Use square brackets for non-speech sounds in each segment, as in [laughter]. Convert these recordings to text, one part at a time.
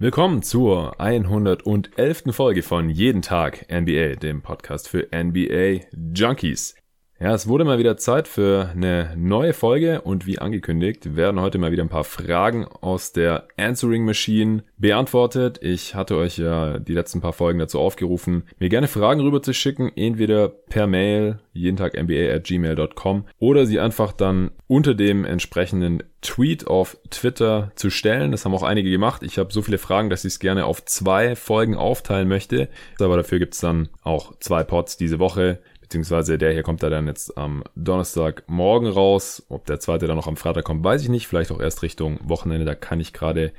Willkommen zur 111. Folge von Jeden Tag NBA, dem Podcast für NBA Junkies. Ja, es wurde mal wieder Zeit für eine neue Folge und wie angekündigt werden heute mal wieder ein paar Fragen aus der Answering Machine beantwortet. Ich hatte euch ja die letzten paar Folgen dazu aufgerufen, mir gerne Fragen rüber zu schicken, entweder per Mail, jeden Tag NBA at gmail.com oder sie einfach dann unter dem entsprechenden Tweet auf Twitter zu stellen. Das haben auch einige gemacht. Ich habe so viele Fragen, dass ich es gerne auf zwei Folgen aufteilen möchte. Aber dafür gibt's dann auch zwei Pods diese Woche beziehungsweise der hier kommt da dann jetzt am Donnerstagmorgen raus. Ob der zweite dann noch am Freitag kommt, weiß ich nicht. Vielleicht auch erst Richtung Wochenende. Da kann ich gerade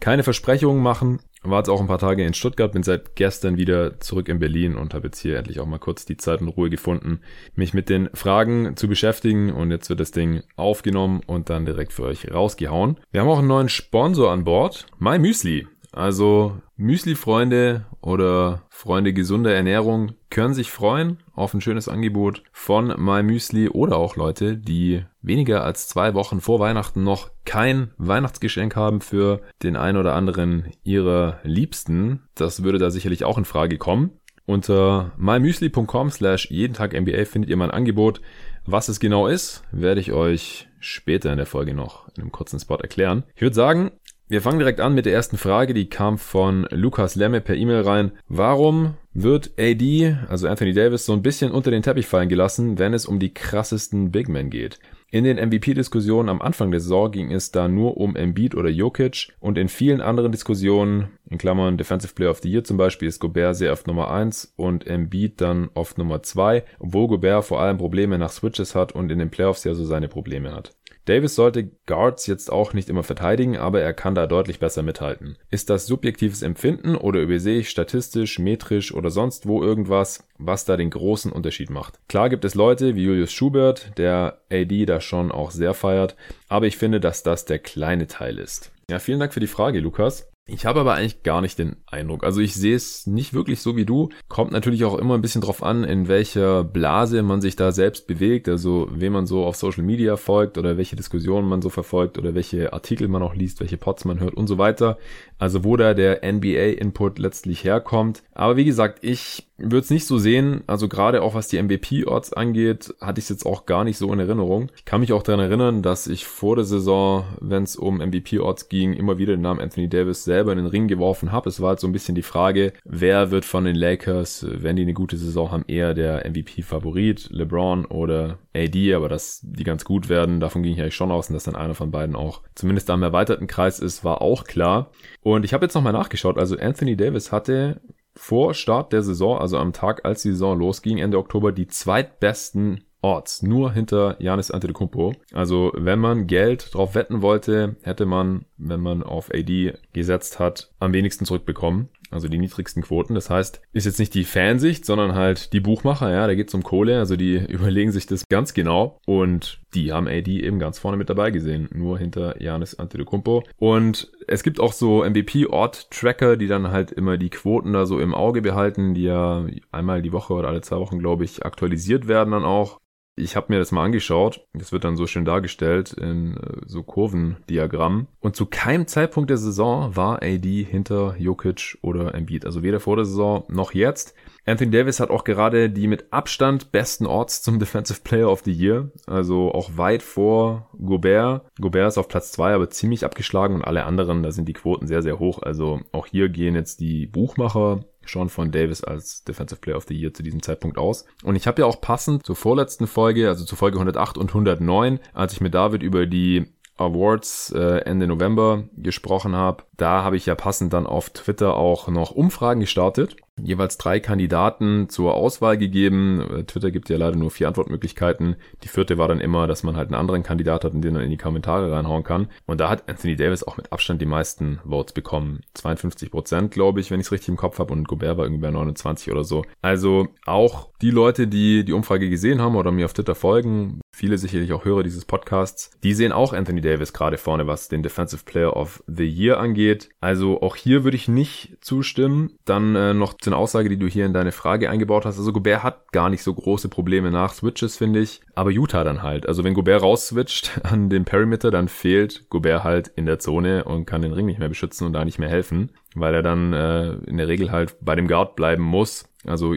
keine Versprechungen machen. War jetzt auch ein paar Tage in Stuttgart, bin seit gestern wieder zurück in Berlin und habe jetzt hier endlich auch mal kurz die Zeit und Ruhe gefunden, mich mit den Fragen zu beschäftigen. Und jetzt wird das Ding aufgenommen und dann direkt für euch rausgehauen. Wir haben auch einen neuen Sponsor an Bord, My Müsli. Also Müsli-Freunde oder Freunde gesunder Ernährung können sich freuen auf ein schönes Angebot von My Müsli oder auch Leute, die weniger als zwei Wochen vor Weihnachten noch kein Weihnachtsgeschenk haben für den ein oder anderen ihrer Liebsten. Das würde da sicherlich auch in Frage kommen. Unter mymüsli.com slash jeden Tag NBA findet ihr mein Angebot. Was es genau ist, werde ich euch später in der Folge noch in einem kurzen Spot erklären. Ich würde sagen, wir fangen direkt an mit der ersten Frage, die kam von Lukas Lemme per E-Mail rein. Warum wird AD, also Anthony Davis, so ein bisschen unter den Teppich fallen gelassen, wenn es um die krassesten Big Men geht? In den MVP-Diskussionen am Anfang der Saison ging es da nur um Embiid oder Jokic und in vielen anderen Diskussionen, in Klammern Defensive Player of the Year zum Beispiel, ist Gobert sehr oft Nummer eins und Embiid dann oft Nummer zwei, obwohl Gobert vor allem Probleme nach Switches hat und in den Playoffs ja so seine Probleme hat. Davis sollte Guards jetzt auch nicht immer verteidigen, aber er kann da deutlich besser mithalten. Ist das subjektives Empfinden oder übersehe ich statistisch, metrisch oder sonst wo irgendwas, was da den großen Unterschied macht? Klar gibt es Leute wie Julius Schubert, der AD da schon auch sehr feiert, aber ich finde, dass das der kleine Teil ist. Ja, vielen Dank für die Frage, Lukas. Ich habe aber eigentlich gar nicht den Eindruck. Also ich sehe es nicht wirklich so wie du. Kommt natürlich auch immer ein bisschen drauf an, in welcher Blase man sich da selbst bewegt. Also wem man so auf Social Media folgt oder welche Diskussionen man so verfolgt oder welche Artikel man auch liest, welche Pods man hört und so weiter. Also wo da der NBA-Input letztlich herkommt. Aber wie gesagt, ich würde es nicht so sehen. Also gerade auch was die MVP-Odds angeht, hatte ich es jetzt auch gar nicht so in Erinnerung. Ich kann mich auch daran erinnern, dass ich vor der Saison, wenn es um MVP-Odds ging, immer wieder den Namen Anthony Davis selber in den Ring geworfen habe. Es war halt so ein bisschen die Frage, wer wird von den Lakers, wenn die eine gute Saison haben, eher der MVP-Favorit, LeBron oder AD, aber dass die ganz gut werden, davon ging ich eigentlich schon aus und dass dann einer von beiden auch zumindest am erweiterten Kreis ist, war auch klar. Und ich habe jetzt nochmal nachgeschaut, also Anthony Davis hatte vor Start der Saison, also am Tag, als die Saison losging, Ende Oktober, die zweitbesten Orts, nur hinter Janis Antetokounmpo. Also wenn man Geld drauf wetten wollte, hätte man, wenn man auf AD gesetzt hat, am wenigsten zurückbekommen also die niedrigsten Quoten. Das heißt, ist jetzt nicht die Fansicht, sondern halt die Buchmacher, ja, da geht's um Kohle, also die [laughs] überlegen sich das ganz genau und die haben AD eben ganz vorne mit dabei gesehen, nur hinter Janis Antetokounmpo. Und es gibt auch so MVP-Ort-Tracker, die dann halt immer die Quoten da so im Auge behalten, die ja einmal die Woche oder alle zwei Wochen, glaube ich, aktualisiert werden dann auch. Ich habe mir das mal angeschaut. Das wird dann so schön dargestellt in äh, so Kurvendiagrammen. Und zu keinem Zeitpunkt der Saison war AD hinter Jokic oder Embiid. Also weder vor der Saison noch jetzt. Anthony Davis hat auch gerade die mit Abstand besten Orts zum [laughs] Defensive Player of the Year. Also auch weit vor Gobert. Gobert ist auf Platz zwei, aber ziemlich abgeschlagen und alle anderen, da sind die Quoten sehr, sehr hoch. Also auch hier gehen jetzt die Buchmacher schon von Davis als Defensive Player of the Year zu diesem Zeitpunkt aus. Und ich habe ja auch passend zur vorletzten Folge, also zur Folge 108 und 109, als ich mit David über die Awards äh, Ende November gesprochen habe, da habe ich ja passend dann auf Twitter auch noch Umfragen gestartet. Jeweils drei Kandidaten zur Auswahl gegeben. Äh, Twitter gibt ja leider nur vier Antwortmöglichkeiten. Die vierte war dann immer, dass man halt einen anderen Kandidat hat und den dann in die Kommentare reinhauen kann. Und da hat Anthony Davis auch mit Abstand die meisten Votes bekommen. 52 Prozent, glaube ich, wenn ich es richtig im Kopf habe. Und Gobert war irgendwie bei 29 oder so. Also auch die Leute, die die Umfrage gesehen haben oder mir auf Twitter folgen, viele sicherlich auch Hörer dieses Podcasts, die sehen auch Anthony Davis gerade vorne, was den Defensive Player of the Year angeht. Also auch hier würde ich nicht zustimmen. Dann äh, noch zu einer Aussage, die du hier in deine Frage eingebaut hast. Also Gobert hat gar nicht so große Probleme nach Switches, finde ich. Aber Utah dann halt. Also wenn Gobert rausswitcht [laughs] an den Perimeter, dann fehlt Gobert halt in der Zone und kann den Ring nicht mehr beschützen und da nicht mehr helfen, weil er dann äh, in der Regel halt bei dem Guard bleiben muss. Also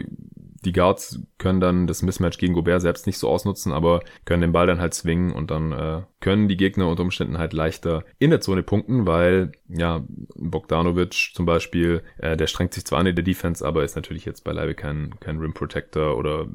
die Guards können dann das Mismatch gegen Gobert selbst nicht so ausnutzen, aber können den Ball dann halt swingen und dann äh, können die Gegner unter Umständen halt leichter in der Zone punkten, weil ja Bogdanovic zum Beispiel, äh, der strengt sich zwar an in der Defense, aber ist natürlich jetzt beileibe kein, kein Rim Protector oder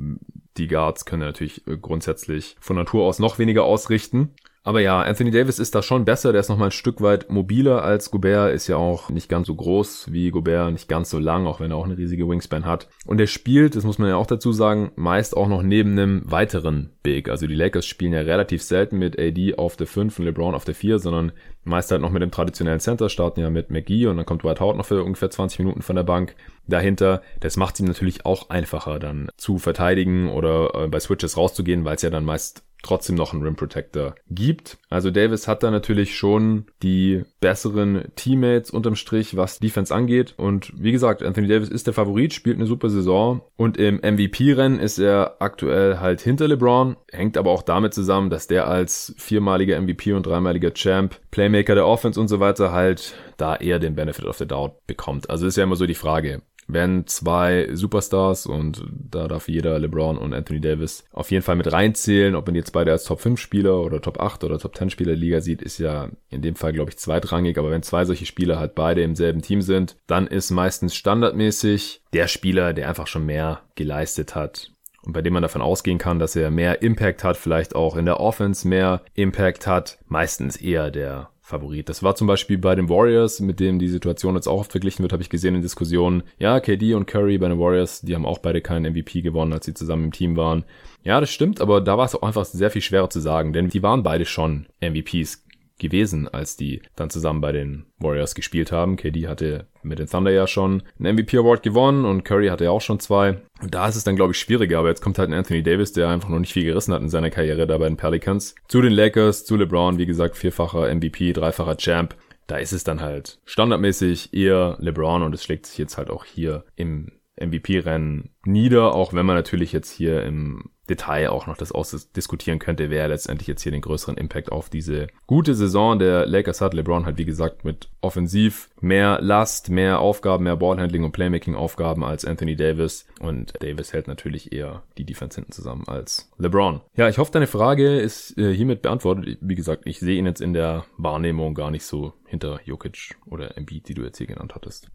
die Guards können natürlich äh, grundsätzlich von Natur aus noch weniger ausrichten. Aber ja, Anthony Davis ist da schon besser. Der ist noch mal ein Stück weit mobiler als Gobert. Ist ja auch nicht ganz so groß wie Gobert, nicht ganz so lang, auch wenn er auch eine riesige Wingspan hat. Und er spielt, das muss man ja auch dazu sagen, meist auch noch neben einem weiteren Big. Also die Lakers spielen ja relativ selten mit AD auf der 5 und LeBron auf der 4, sondern meist halt noch mit dem traditionellen Center, starten ja mit McGee und dann kommt White Howard noch für ungefähr 20 Minuten von der Bank dahinter. Das macht es ihm natürlich auch einfacher dann zu verteidigen oder äh, bei Switches rauszugehen, weil es ja dann meist trotzdem noch einen Rim Protector gibt. Also Davis hat da natürlich schon die besseren Teammates unterm Strich, was Defense angeht. Und wie gesagt, Anthony Davis ist der Favorit, spielt eine super Saison. Und im MVP-Rennen ist er aktuell halt hinter LeBron. Hängt aber auch damit zusammen, dass der als viermaliger MVP und dreimaliger Champ, Playmaker der Offense und so weiter halt da eher den Benefit of the Doubt bekommt. Also ist ja immer so die Frage werden zwei Superstars und da darf jeder LeBron und Anthony Davis auf jeden Fall mit reinzählen. Ob man jetzt beide als Top 5 Spieler oder Top 8 oder Top 10 Spieler der Liga sieht, ist ja in dem Fall, glaube ich, zweitrangig. Aber wenn zwei solche Spieler halt beide im selben Team sind, dann ist meistens standardmäßig der Spieler, der einfach schon mehr geleistet hat, und bei dem man davon ausgehen kann, dass er mehr Impact hat, vielleicht auch in der Offense mehr Impact hat, meistens eher der Favorit. Das war zum Beispiel bei den Warriors, mit denen die Situation jetzt auch oft verglichen wird, habe ich gesehen in Diskussionen. Ja, KD und Curry bei den Warriors, die haben auch beide keinen MVP gewonnen, als sie zusammen im Team waren. Ja, das stimmt, aber da war es auch einfach sehr viel schwerer zu sagen, denn die waren beide schon MVPs gewesen, als die dann zusammen bei den Warriors gespielt haben. KD hatte mit den Thunder ja schon einen MVP Award gewonnen und Curry hatte ja auch schon zwei. Und da ist es dann, glaube ich, schwieriger. Aber jetzt kommt halt ein Anthony Davis, der einfach noch nicht viel gerissen hat in seiner Karriere da bei den Pelicans. Zu den Lakers, zu LeBron, wie gesagt, vierfacher MVP, dreifacher Champ. Da ist es dann halt standardmäßig eher LeBron und es schlägt sich jetzt halt auch hier im MVP-Rennen nieder, auch wenn man natürlich jetzt hier im Detail auch noch das ausdiskutieren könnte, wer letztendlich jetzt hier den größeren Impact auf diese gute Saison der Lakers hat. LeBron halt wie gesagt mit offensiv mehr Last, mehr Aufgaben, mehr Ballhandling und Playmaking Aufgaben als Anthony Davis und Davis hält natürlich eher die Defense hinten zusammen als LeBron. Ja, ich hoffe, deine Frage ist äh, hiermit beantwortet. Wie gesagt, ich sehe ihn jetzt in der Wahrnehmung gar nicht so hinter Jokic oder Embiid, die du jetzt hier genannt hattest.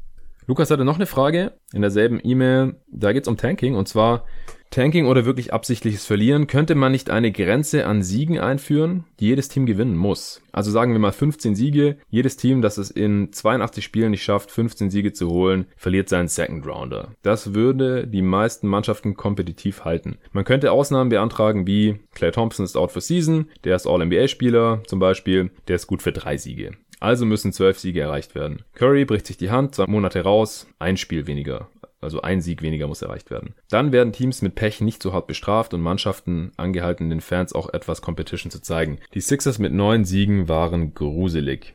Lukas hatte noch eine Frage in derselben E-Mail. Da geht es um Tanking und zwar Tanking oder wirklich absichtliches Verlieren, könnte man nicht eine Grenze an Siegen einführen, die jedes Team gewinnen muss? Also sagen wir mal 15 Siege, jedes Team, das es in 82 Spielen nicht schafft, 15 Siege zu holen, verliert seinen Second Rounder. Das würde die meisten Mannschaften kompetitiv halten. Man könnte Ausnahmen beantragen wie Clay Thompson ist out for season, der ist All-NBA-Spieler zum Beispiel, der ist gut für drei Siege. Also müssen zwölf Siege erreicht werden. Curry bricht sich die Hand, zwei Monate raus, ein Spiel weniger. Also ein Sieg weniger muss erreicht werden. Dann werden Teams mit Pech nicht so hart bestraft und Mannschaften angehalten, den Fans auch etwas Competition zu zeigen. Die Sixers mit neun Siegen waren gruselig.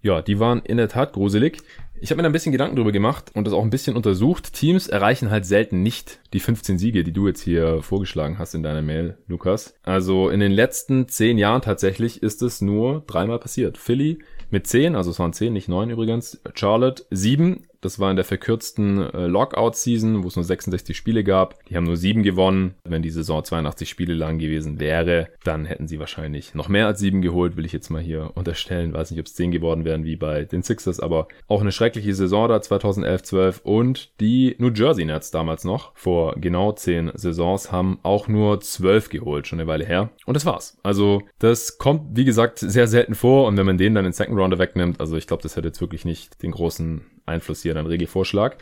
Ja, die waren in der Tat gruselig. Ich habe mir da ein bisschen Gedanken drüber gemacht und das auch ein bisschen untersucht. Teams erreichen halt selten nicht die 15 Siege, die du jetzt hier vorgeschlagen hast in deiner Mail, Lukas. Also in den letzten zehn Jahren tatsächlich ist es nur dreimal passiert. Philly mit 10, also es waren 10, nicht 9 übrigens. Charlotte 7, das war in der verkürzten äh, Lockout-Season, wo es nur 66 Spiele gab. Die haben nur sieben gewonnen. Wenn die Saison 82 Spiele lang gewesen wäre, dann hätten sie wahrscheinlich noch mehr als sieben geholt, will ich jetzt mal hier unterstellen. Weiß nicht, ob es zehn geworden wären wie bei den Sixers, aber auch eine schreckliche Saison da 2011-12 und die New Jersey Nets damals noch vor genau zehn Saisons haben auch nur zwölf geholt, schon eine Weile her. Und das war's. Also das kommt, wie gesagt, sehr selten vor und wenn man den dann in Second Rounder wegnimmt, also ich glaube, das hätte jetzt wirklich nicht den großen Einfluss hier, dein Regelvorschlag.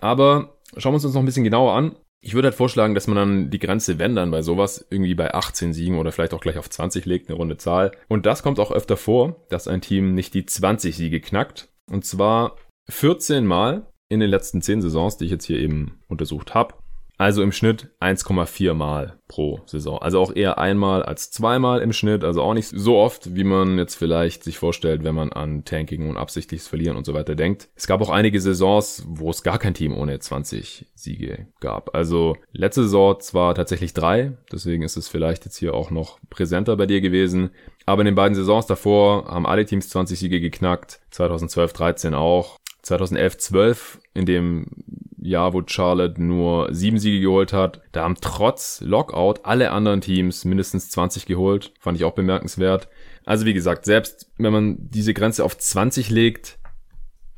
Aber schauen wir uns das noch ein bisschen genauer an. Ich würde halt vorschlagen, dass man dann die Grenze, wenn dann bei sowas, irgendwie bei 18 Siegen oder vielleicht auch gleich auf 20 legt, eine runde Zahl. Und das kommt auch öfter vor, dass ein Team nicht die 20 Siege knackt. Und zwar 14 Mal in den letzten 10 Saisons, die ich jetzt hier eben untersucht habe. Also im Schnitt 1,4 Mal pro Saison. Also auch eher einmal als zweimal im Schnitt. Also auch nicht so oft, wie man jetzt vielleicht sich vorstellt, wenn man an Tanking und absichtliches Verlieren und so weiter denkt. Es gab auch einige Saisons, wo es gar kein Team ohne 20 Siege gab. Also letzte Saison zwar tatsächlich drei, deswegen ist es vielleicht jetzt hier auch noch präsenter bei dir gewesen. Aber in den beiden Saisons davor haben alle Teams 20 Siege geknackt. 2012, 13 auch. 2011, 12 in dem Jahr, wo Charlotte nur sieben Siege geholt hat. Da haben trotz Lockout alle anderen Teams mindestens 20 geholt. Fand ich auch bemerkenswert. Also wie gesagt, selbst wenn man diese Grenze auf 20 legt,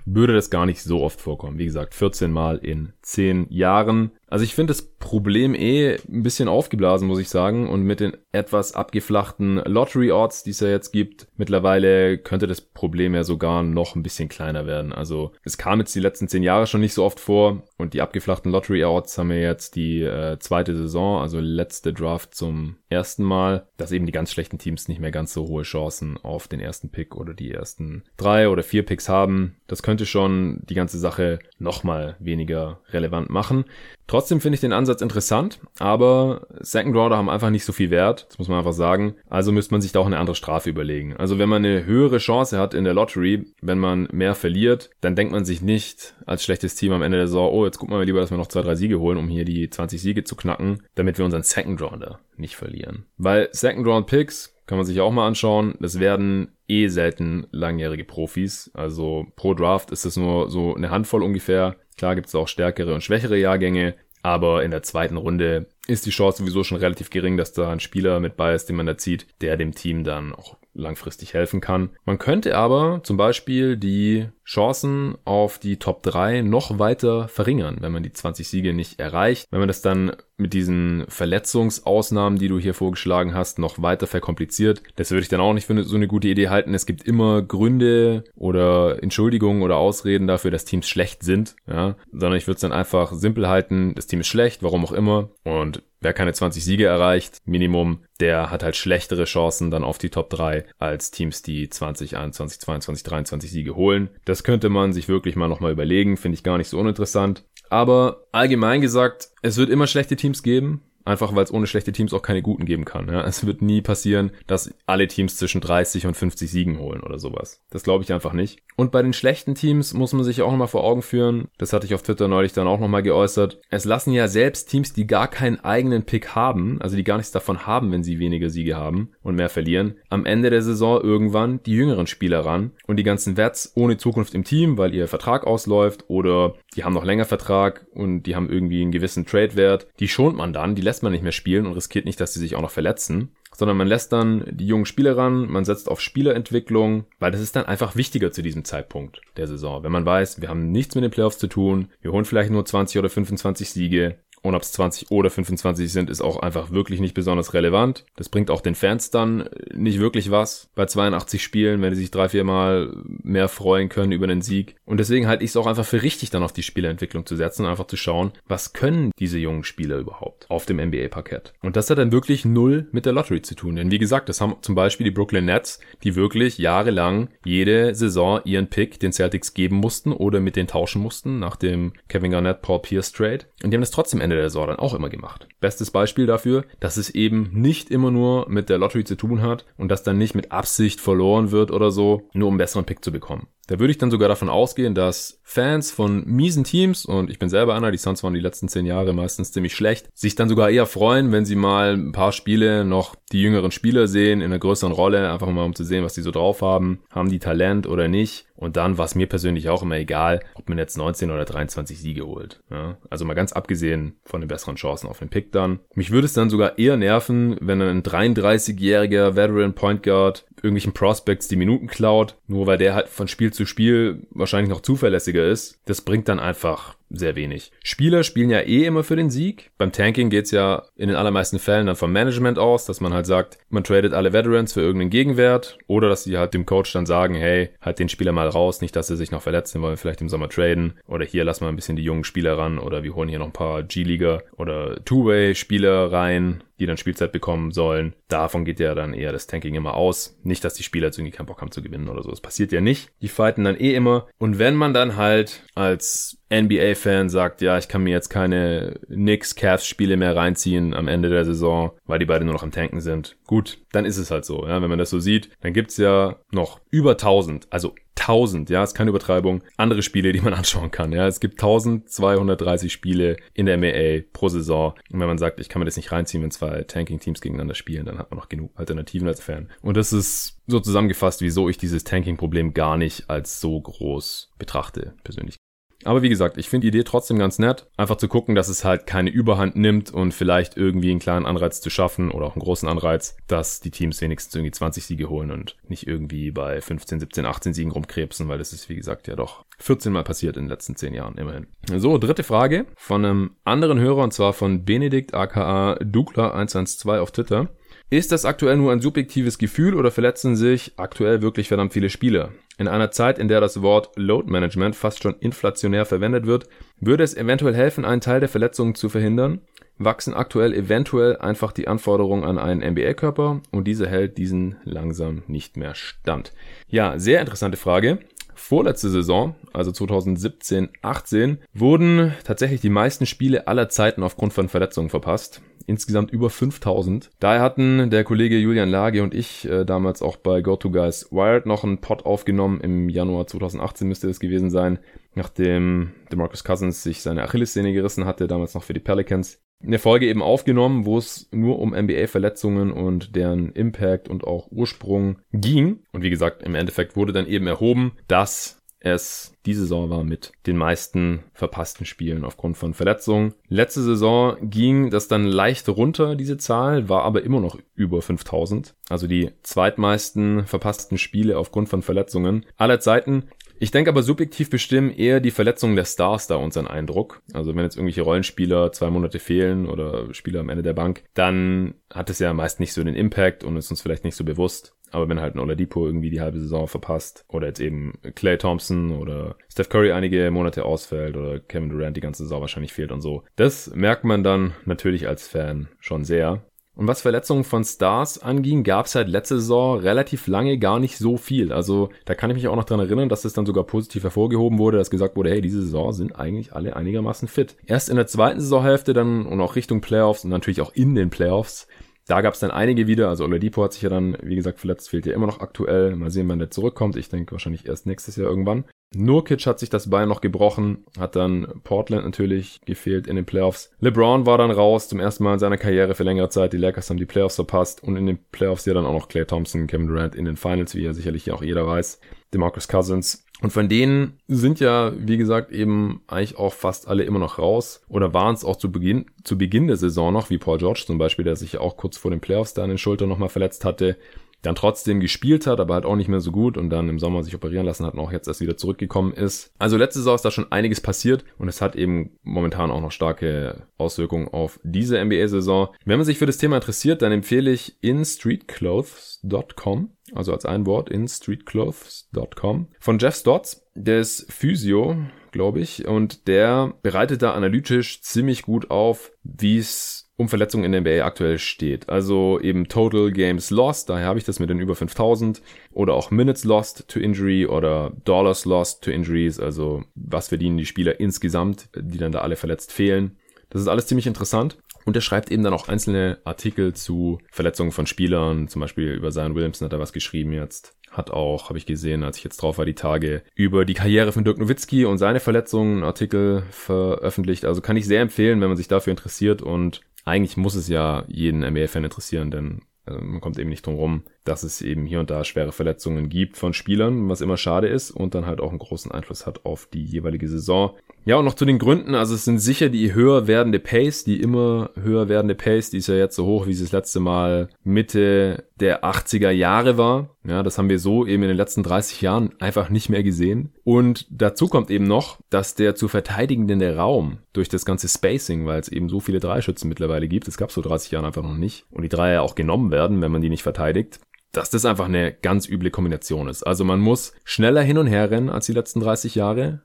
würde das gar nicht so oft vorkommen. Wie gesagt, 14 Mal in 10 Jahren. Also ich finde das Problem eh ein bisschen aufgeblasen, muss ich sagen. Und mit den etwas abgeflachten Lottery-Odds, die es ja jetzt gibt, mittlerweile könnte das Problem ja sogar noch ein bisschen kleiner werden. Also es kam jetzt die letzten 10 Jahre schon nicht so oft vor. Und die abgeflachten Lottery-Odds haben wir jetzt die äh, zweite Saison, also letzte Draft zum ersten Mal, dass eben die ganz schlechten Teams nicht mehr ganz so hohe Chancen auf den ersten Pick oder die ersten drei oder vier Picks haben. Das könnte schon die ganze Sache nochmal weniger relevant machen. Trotzdem finde ich den Ansatz interessant, aber Second Rounder haben einfach nicht so viel Wert, das muss man einfach sagen. Also müsste man sich da auch eine andere Strafe überlegen. Also wenn man eine höhere Chance hat in der Lottery, wenn man mehr verliert, dann denkt man sich nicht als schlechtes Team am Ende der Saison, oh, jetzt gucken wir lieber, dass wir noch zwei, drei Siege holen, um hier die 20 Siege zu knacken, damit wir unseren Second Rounder nicht verlieren. Weil Second Round Picks kann man sich auch mal anschauen. Das werden eh selten langjährige Profis. Also pro Draft ist es nur so eine Handvoll ungefähr. Klar gibt es auch stärkere und schwächere Jahrgänge, aber in der zweiten Runde ist die Chance sowieso schon relativ gering, dass da ein Spieler mit bei ist, den man da zieht, der dem Team dann auch langfristig helfen kann. Man könnte aber zum Beispiel die Chancen auf die Top 3 noch weiter verringern, wenn man die 20 Siege nicht erreicht. Wenn man das dann mit diesen Verletzungsausnahmen, die du hier vorgeschlagen hast, noch weiter verkompliziert. Das würde ich dann auch nicht für so eine gute Idee halten. Es gibt immer Gründe oder Entschuldigungen oder Ausreden dafür, dass Teams schlecht sind, ja, sondern ich würde es dann einfach simpel halten. Das Team ist schlecht, warum auch immer. Und wer keine 20 Siege erreicht, Minimum, der hat halt schlechtere Chancen dann auf die Top 3 als Teams, die 20, 21, 22, 23 Siege holen. Das könnte man sich wirklich mal nochmal überlegen, finde ich gar nicht so uninteressant. Aber allgemein gesagt, es wird immer schlechte Teams geben. Einfach weil es ohne schlechte Teams auch keine guten geben kann. Ja? Es wird nie passieren, dass alle Teams zwischen 30 und 50 Siegen holen oder sowas. Das glaube ich einfach nicht. Und bei den schlechten Teams muss man sich auch nochmal vor Augen führen, das hatte ich auf Twitter neulich dann auch nochmal geäußert, es lassen ja selbst Teams, die gar keinen eigenen Pick haben, also die gar nichts davon haben, wenn sie weniger Siege haben und mehr verlieren, am Ende der Saison irgendwann die jüngeren Spieler ran und die ganzen Wets ohne Zukunft im Team, weil ihr Vertrag ausläuft oder die haben noch länger Vertrag und die haben irgendwie einen gewissen Trade-Wert, die schont man dann, die lässt man nicht mehr spielen und riskiert nicht, dass sie sich auch noch verletzen sondern man lässt dann die jungen Spieler ran, man setzt auf Spielerentwicklung, weil das ist dann einfach wichtiger zu diesem Zeitpunkt der Saison. Wenn man weiß, wir haben nichts mit den Playoffs zu tun, wir holen vielleicht nur 20 oder 25 Siege, und ob es 20 oder 25 sind, ist auch einfach wirklich nicht besonders relevant. Das bringt auch den Fans dann nicht wirklich was bei 82 Spielen, wenn die sich drei, vier Mal mehr freuen können über den Sieg. Und deswegen halte ich es auch einfach für richtig, dann auf die Spielerentwicklung zu setzen und einfach zu schauen, was können diese jungen Spieler überhaupt auf dem NBA-Parkett. Und das hat dann wirklich null mit der Lottery zu tun. Denn wie gesagt, das haben zum Beispiel die Brooklyn Nets, die wirklich jahrelang jede Saison ihren Pick den Celtics geben mussten oder mit denen tauschen mussten nach dem Kevin Garnett Paul Pierce Trade. Und die haben das trotzdem Ende der Saison dann auch immer gemacht. Bestes Beispiel dafür, dass es eben nicht immer nur mit der Lottery zu tun hat und dass dann nicht mit Absicht verloren wird oder so, nur um einen besseren Pick zu bekommen. Da würde ich dann sogar davon ausgehen, dass Fans von miesen Teams, und ich bin selber einer, die Suns waren die letzten zehn Jahre meistens ziemlich schlecht, sich dann sogar eher freuen, wenn sie mal ein paar Spiele noch die jüngeren Spieler sehen, in einer größeren Rolle, einfach mal um zu sehen, was die so drauf haben, haben die Talent oder nicht. Und dann war es mir persönlich auch immer egal, ob man jetzt 19 oder 23 Siege holt. Ja, also mal ganz abgesehen von den besseren Chancen auf den Pick dann. Mich würde es dann sogar eher nerven, wenn ein 33-jähriger Veteran Point Guard irgendwelchen Prospects die Minuten klaut, nur weil der halt von Spiel zu Spiel wahrscheinlich noch zuverlässiger ist. Das bringt dann einfach sehr wenig. Spieler spielen ja eh immer für den Sieg. Beim Tanking geht's ja in den allermeisten Fällen dann vom Management aus, dass man halt sagt, man tradet alle Veterans für irgendeinen Gegenwert oder dass sie halt dem Coach dann sagen, hey, halt den Spieler mal raus, nicht, dass er sich noch verletzt, den wollen wir vielleicht im Sommer traden oder hier lassen wir ein bisschen die jungen Spieler ran oder wir holen hier noch ein paar G-Liga oder Two-Way-Spieler rein die dann Spielzeit bekommen sollen. Davon geht ja dann eher das Tanking immer aus. Nicht, dass die Spieler jetzt irgendwie keinen Bock haben zu gewinnen oder so. Das passiert ja nicht. Die fighten dann eh immer. Und wenn man dann halt als NBA-Fan sagt, ja, ich kann mir jetzt keine Knicks, Cavs-Spiele mehr reinziehen am Ende der Saison, weil die beide nur noch am Tanken sind. Gut, dann ist es halt so. Ja, wenn man das so sieht, dann gibt's ja noch über 1000, also 1000, ja, ist keine Übertreibung, andere Spiele, die man [laughs] anschauen kann. Ja, es gibt 1230 Spiele in der MLA pro Saison. Und wenn man sagt, ich kann mir das nicht reinziehen, wenn zwei Tanking-Teams gegeneinander spielen, dann hat man noch genug Alternativen als Fan. Und das ist so zusammengefasst, wieso ich dieses Tanking-Problem gar nicht als so groß betrachte, persönlich. Aber wie gesagt, ich finde die Idee trotzdem ganz nett, einfach zu gucken, dass es halt keine Überhand nimmt und vielleicht irgendwie einen kleinen Anreiz zu schaffen oder auch einen großen Anreiz, dass die Teams wenigstens irgendwie 20 Siege holen und nicht irgendwie bei 15, 17, 18 Siegen rumkrebsen, weil das ist wie gesagt ja doch 14 Mal passiert in den letzten 10 Jahren immerhin. So, dritte Frage von einem anderen Hörer und zwar von Benedikt aka Dukla 112 auf Twitter. Ist das aktuell nur ein subjektives Gefühl oder verletzen sich aktuell wirklich verdammt viele Spieler? In einer Zeit, in der das Wort Load Management fast schon inflationär verwendet wird, würde es eventuell helfen, einen Teil der Verletzungen zu verhindern? Wachsen aktuell eventuell einfach die Anforderungen an einen NBA-Körper und dieser hält diesen langsam nicht mehr stand? Ja, sehr interessante Frage. Vorletzte Saison, also 2017-18, wurden tatsächlich die meisten Spiele aller Zeiten aufgrund von Verletzungen verpasst insgesamt über 5000. Daher hatten der Kollege Julian Lage und ich äh, damals auch bei GoToGuys Wired noch einen Pod aufgenommen. Im Januar 2018 müsste es gewesen sein, nachdem DeMarcus Cousins sich seine Achillessehne gerissen hatte, damals noch für die Pelicans. Eine Folge eben aufgenommen, wo es nur um NBA-Verletzungen und deren Impact und auch Ursprung ging. Und wie gesagt, im Endeffekt wurde dann eben erhoben, dass es diese Saison war mit den meisten verpassten Spielen aufgrund von Verletzungen. Letzte Saison ging das dann leicht runter, diese Zahl, war aber immer noch über 5000. Also die zweitmeisten verpassten Spiele aufgrund von Verletzungen aller Zeiten. Ich denke aber subjektiv bestimmen eher die Verletzungen der Stars da unseren Eindruck. Also wenn jetzt irgendwelche Rollenspieler zwei Monate fehlen oder Spieler am Ende der Bank, dann hat es ja meist nicht so den Impact und ist uns vielleicht nicht so bewusst. Aber wenn halt ein Oladipo irgendwie die halbe Saison verpasst oder jetzt eben Clay Thompson oder Steph Curry einige Monate ausfällt oder Kevin Durant die ganze Saison wahrscheinlich fehlt und so, das merkt man dann natürlich als Fan schon sehr. Und was Verletzungen von Stars anging, gab es halt letzte Saison relativ lange gar nicht so viel. Also da kann ich mich auch noch dran erinnern, dass es dann sogar positiv hervorgehoben wurde, dass gesagt wurde, hey, diese Saison sind eigentlich alle einigermaßen fit. Erst in der zweiten Saisonhälfte dann und auch Richtung Playoffs und natürlich auch in den Playoffs da gab es dann einige wieder, also Oladipo hat sich ja dann, wie gesagt, verletzt, fehlt ja immer noch aktuell. Mal sehen, wann der zurückkommt. Ich denke wahrscheinlich erst nächstes Jahr irgendwann. Nurkic hat sich das Bein noch gebrochen, hat dann Portland natürlich gefehlt in den Playoffs. LeBron war dann raus, zum ersten Mal in seiner Karriere für längere Zeit. Die Lakers haben die Playoffs verpasst und in den Playoffs ja dann auch noch Clay Thompson, Kevin Durant in den Finals, wie ja sicherlich auch jeder weiß. DeMarcus Cousins und von denen sind ja, wie gesagt, eben eigentlich auch fast alle immer noch raus oder waren es auch zu Beginn, zu Beginn der Saison noch, wie Paul George zum Beispiel, der sich ja auch kurz vor den Playoffs da an den Schultern nochmal verletzt hatte dann trotzdem gespielt hat, aber halt auch nicht mehr so gut und dann im Sommer sich operieren lassen hat und auch jetzt erst wieder zurückgekommen ist. Also letzte Saison ist da schon einiges passiert und es hat eben momentan auch noch starke Auswirkungen auf diese NBA-Saison. Wenn man sich für das Thema interessiert, dann empfehle ich instreetclothes.com, also als ein Wort, instreetclothes.com von Jeff Stotts, der ist Physio, glaube ich, und der bereitet da analytisch ziemlich gut auf, wie es um Verletzungen in der NBA aktuell steht. Also eben Total Games Lost, daher habe ich das mit den über 5000 oder auch Minutes Lost to Injury oder Dollars Lost to Injuries, also was verdienen die Spieler insgesamt, die dann da alle verletzt fehlen. Das ist alles ziemlich interessant. Und er schreibt eben dann auch einzelne Artikel zu Verletzungen von Spielern, zum Beispiel über Zion Williamson hat er was geschrieben jetzt. Hat auch, habe ich gesehen, als ich jetzt drauf war, die Tage über die Karriere von Dirk Nowitzki und seine Verletzungen Artikel veröffentlicht. Also kann ich sehr empfehlen, wenn man sich dafür interessiert und eigentlich muss es ja jeden NBA-Fan interessieren, denn also man kommt eben nicht drum rum, dass es eben hier und da schwere Verletzungen gibt von Spielern, was immer schade ist und dann halt auch einen großen Einfluss hat auf die jeweilige Saison. Ja, und noch zu den Gründen, also es sind sicher die höher werdende Pace, die immer höher werdende Pace, die ist ja jetzt so hoch, wie sie das letzte Mal Mitte der 80er Jahre war. Ja, das haben wir so eben in den letzten 30 Jahren einfach nicht mehr gesehen. Und dazu kommt eben noch, dass der zu verteidigende Raum durch das ganze Spacing, weil es eben so viele Dreischützen mittlerweile gibt, es gab so 30 Jahren einfach noch nicht, und die Dreier auch genommen werden, wenn man die nicht verteidigt, dass das einfach eine ganz üble Kombination ist. Also man muss schneller hin und her rennen als die letzten 30 Jahre,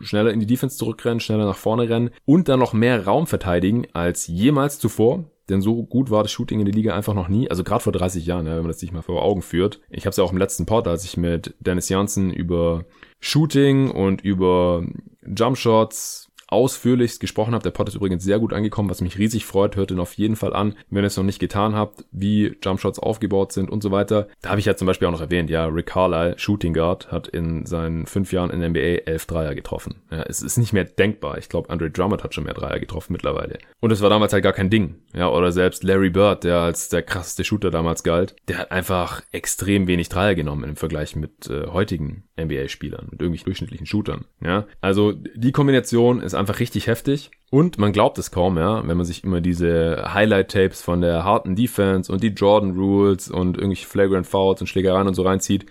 schneller in die Defense zurückrennen, schneller nach vorne rennen und dann noch mehr Raum verteidigen als jemals zuvor. Denn so gut war das Shooting in der Liga einfach noch nie. Also gerade vor 30 Jahren, ja, wenn man das sich mal vor Augen führt. Ich habe es ja auch im letzten Pod, als ich mit Dennis Janssen über Shooting und über Jumpshots, ausführlichst gesprochen habe. Der Pod ist übrigens sehr gut angekommen, was mich riesig freut. Hört ihn auf jeden Fall an, wenn ihr es noch nicht getan habt, wie Jumpshots aufgebaut sind und so weiter. Da habe ich ja zum Beispiel auch noch erwähnt, ja, Rick Carlisle, Shooting Guard, hat in seinen fünf Jahren in der NBA elf Dreier getroffen. Ja, es ist nicht mehr denkbar. Ich glaube, Andre Drummond hat schon mehr Dreier getroffen mittlerweile. Und es war damals halt gar kein Ding. Ja, oder selbst Larry Bird, der als der krasseste Shooter damals galt, der hat einfach extrem wenig Dreier genommen im Vergleich mit äh, heutigen NBA-Spielern, mit irgendwelchen durchschnittlichen Shootern. Ja, also die Kombination ist einfach richtig heftig. Und man glaubt es kaum, ja, wenn man sich immer diese Highlight-Tapes von der harten Defense und die Jordan Rules und irgendwelche Flagrant Fouls und Schlägereien und so reinzieht.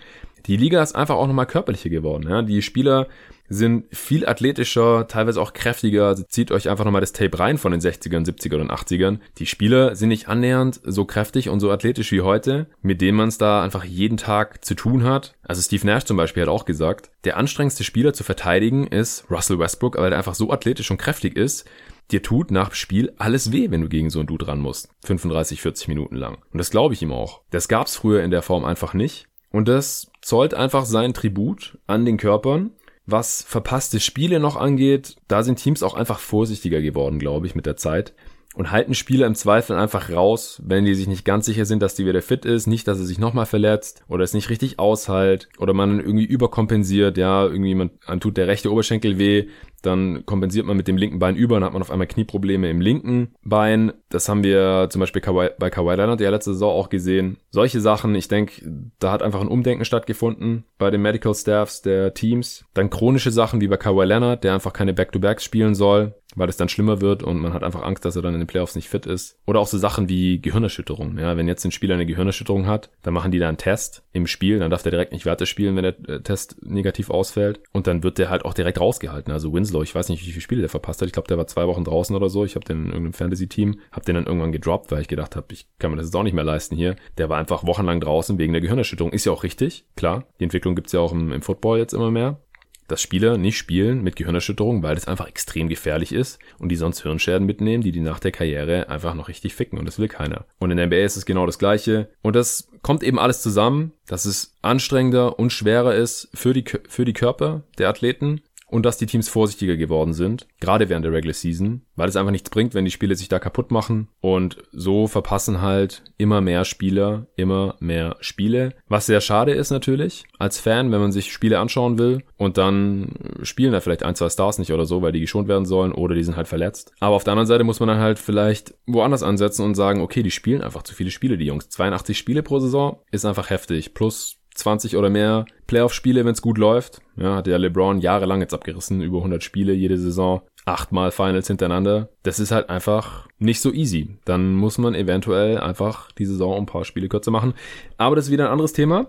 Die Liga ist einfach auch nochmal körperlicher geworden, ja. Die Spieler sind viel athletischer, teilweise auch kräftiger. Also zieht euch einfach nochmal das Tape rein von den 60ern, 70ern und 80ern. Die Spieler sind nicht annähernd so kräftig und so athletisch wie heute, mit denen man es da einfach jeden Tag zu tun hat. Also Steve Nash zum Beispiel hat auch gesagt, der anstrengendste Spieler zu verteidigen ist Russell Westbrook, weil er einfach so athletisch und kräftig ist. Dir tut nach Spiel alles weh, wenn du gegen so einen Dude ran musst. 35, 40 Minuten lang. Und das glaube ich ihm auch. Das gab's früher in der Form einfach nicht. Und das zollt einfach sein Tribut an den Körpern was verpasste Spiele noch angeht, da sind Teams auch einfach vorsichtiger geworden, glaube ich, mit der Zeit. Und halten Spieler im Zweifel einfach raus, wenn die sich nicht ganz sicher sind, dass die wieder fit ist, nicht, dass er sich nochmal verletzt oder es nicht richtig aushält oder man irgendwie überkompensiert, ja, irgendwie man, man tut der rechte Oberschenkel weh, dann kompensiert man mit dem linken Bein über und hat man auf einmal Knieprobleme im linken Bein. Das haben wir zum Beispiel bei Kawhi Leonard ja letzte Saison auch gesehen. Solche Sachen, ich denke, da hat einfach ein Umdenken stattgefunden bei den Medical Staffs der Teams. Dann chronische Sachen wie bei Kawhi Leonard, der einfach keine Back-to-Backs spielen soll weil es dann schlimmer wird und man hat einfach Angst, dass er dann in den Playoffs nicht fit ist. Oder auch so Sachen wie Gehirnerschütterung. Ja, wenn jetzt ein Spieler eine Gehirnerschütterung hat, dann machen die da einen Test im Spiel, dann darf der direkt nicht weiter spielen, wenn der äh, Test negativ ausfällt und dann wird der halt auch direkt rausgehalten. Also Winslow, ich weiß nicht, wie viele Spiele der verpasst hat. Ich glaube, der war zwei Wochen draußen oder so. Ich habe den in irgendeinem Fantasy-Team, habe den dann irgendwann gedroppt, weil ich gedacht habe, ich kann mir das jetzt auch nicht mehr leisten hier. Der war einfach wochenlang draußen wegen der Gehirnerschütterung. Ist ja auch richtig, klar. Die Entwicklung gibt's ja auch im, im Football jetzt immer mehr dass Spieler nicht spielen mit Gehirnerschütterung, weil das einfach extrem gefährlich ist und die sonst Hirnschäden mitnehmen, die die nach der Karriere einfach noch richtig ficken und das will keiner. Und in der NBA ist es genau das gleiche und das kommt eben alles zusammen, dass es anstrengender und schwerer ist für die, für die Körper der Athleten und dass die Teams vorsichtiger geworden sind, gerade während der Regular Season, weil es einfach nichts bringt, wenn die Spiele sich da kaputt machen und so verpassen halt immer mehr Spieler immer mehr Spiele, was sehr schade ist natürlich als Fan, wenn man sich Spiele anschauen will und dann spielen da vielleicht ein, zwei Stars nicht oder so, weil die geschont werden sollen oder die sind halt verletzt. Aber auf der anderen Seite muss man dann halt vielleicht woanders ansetzen und sagen, okay, die spielen einfach zu viele Spiele, die Jungs. 82 Spiele pro Saison ist einfach heftig, plus 20 oder mehr Playoff-Spiele, wenn es gut läuft. Ja, hat ja LeBron jahrelang jetzt abgerissen, über 100 Spiele jede Saison, achtmal Finals hintereinander. Das ist halt einfach nicht so easy. Dann muss man eventuell einfach die Saison ein paar Spiele kürzer machen. Aber das ist wieder ein anderes Thema.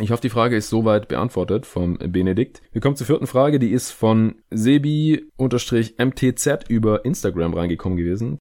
Ich hoffe, die Frage ist soweit beantwortet vom Benedikt. Wir kommen zur vierten Frage, die ist von Sebi-MTZ über Instagram reingekommen gewesen.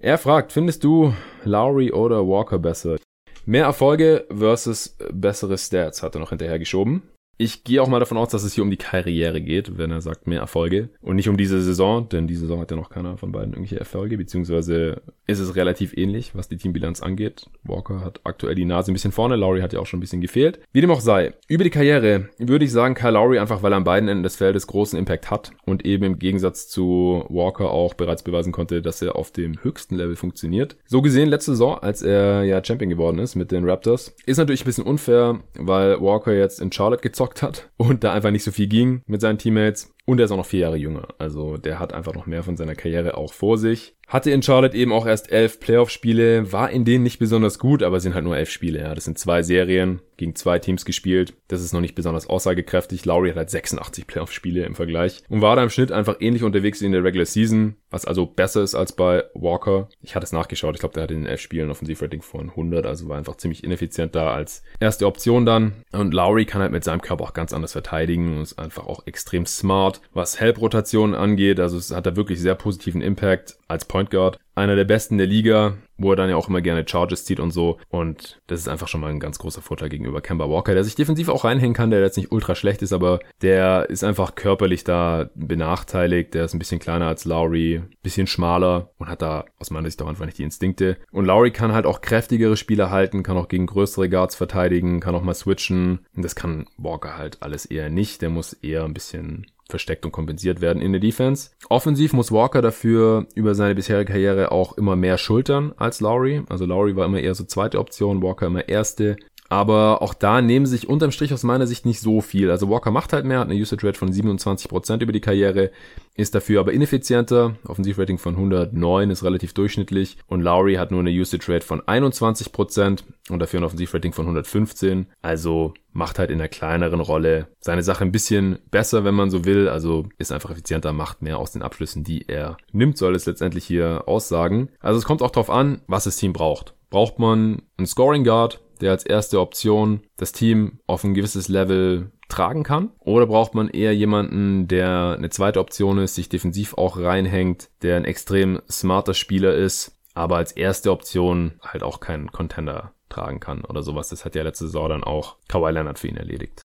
Er fragt, findest du Lowry oder Walker besser? Mehr Erfolge versus bessere Stats hat er noch hinterher geschoben. Ich gehe auch mal davon aus, dass es hier um die Karriere geht, wenn er sagt mehr Erfolge und nicht um diese Saison, denn diese Saison hat ja noch keiner von beiden irgendwelche Erfolge, beziehungsweise ist es relativ ähnlich, was die Teambilanz angeht. Walker hat aktuell die Nase ein bisschen vorne, Lowry hat ja auch schon ein bisschen gefehlt. Wie dem auch sei, über die Karriere würde ich sagen Kyle Lowry einfach, weil er an beiden Enden des Feldes großen Impact hat und eben im Gegensatz zu Walker auch bereits beweisen konnte, dass er auf dem höchsten Level funktioniert. So gesehen letzte Saison, als er ja Champion geworden ist mit den Raptors, ist natürlich ein bisschen unfair, weil Walker jetzt in Charlotte gezockt gezockt hat und da einfach nicht so viel ging mit seinen Teammates. Und er ist auch noch vier Jahre jünger. Also der hat einfach noch mehr von seiner Karriere auch vor sich. Hatte in Charlotte eben auch erst elf Playoff-Spiele, war in denen nicht besonders gut, aber sind halt nur elf Spiele. Ja. Das sind zwei Serien, gegen zwei Teams gespielt. Das ist noch nicht besonders aussagekräftig. Lowry hat halt 86 Playoff-Spiele im Vergleich und war da im Schnitt einfach ähnlich unterwegs wie in der Regular Season, was also besser ist als bei Walker. Ich hatte es nachgeschaut. Ich glaube, der hatte in elf Spielen Offensivrating von 100, also war einfach ziemlich ineffizient da als erste Option dann. Und Lowry kann halt mit seinem Körper auch ganz anders verteidigen und ist einfach auch extrem smart, was Help-Rotationen angeht. Also es hat da wirklich sehr positiven Impact als Point Guard. Einer der besten der Liga, wo er dann ja auch immer gerne Charges zieht und so. Und das ist einfach schon mal ein ganz großer Vorteil gegenüber Kemba Walker, der sich defensiv auch reinhängen kann, der jetzt nicht ultra schlecht ist, aber der ist einfach körperlich da benachteiligt. Der ist ein bisschen kleiner als Lowry, bisschen schmaler und hat da aus meiner Sicht auch einfach nicht die Instinkte. Und Lowry kann halt auch kräftigere Spieler halten, kann auch gegen größere Guards verteidigen, kann auch mal switchen. Und das kann Walker halt alles eher nicht. Der muss eher ein bisschen versteckt und kompensiert werden in der Defense. Offensiv muss Walker dafür über seine bisherige Karriere auch immer mehr schultern als Lowry. Also Lowry war immer eher so zweite Option, Walker immer erste. Aber auch da nehmen sich unterm Strich aus meiner Sicht nicht so viel. Also Walker macht halt mehr, hat eine Usage Rate von 27% über die Karriere, ist dafür aber ineffizienter. Offensivrating von 109 ist relativ durchschnittlich. Und Lowry hat nur eine Usage Rate von 21% und dafür ein Offensivrating von 115. Also macht halt in einer kleineren Rolle seine Sache ein bisschen besser, wenn man so will. Also ist einfach effizienter, macht mehr aus den Abschlüssen, die er nimmt, soll es letztendlich hier aussagen. Also es kommt auch darauf an, was das Team braucht. Braucht man einen Scoring Guard, der als erste Option das Team auf ein gewisses Level tragen kann? Oder braucht man eher jemanden, der eine zweite Option ist, sich defensiv auch reinhängt, der ein extrem smarter Spieler ist, aber als erste Option halt auch keinen Contender tragen kann oder sowas. Das hat ja letzte Saison dann auch Kawhi Leonard für ihn erledigt.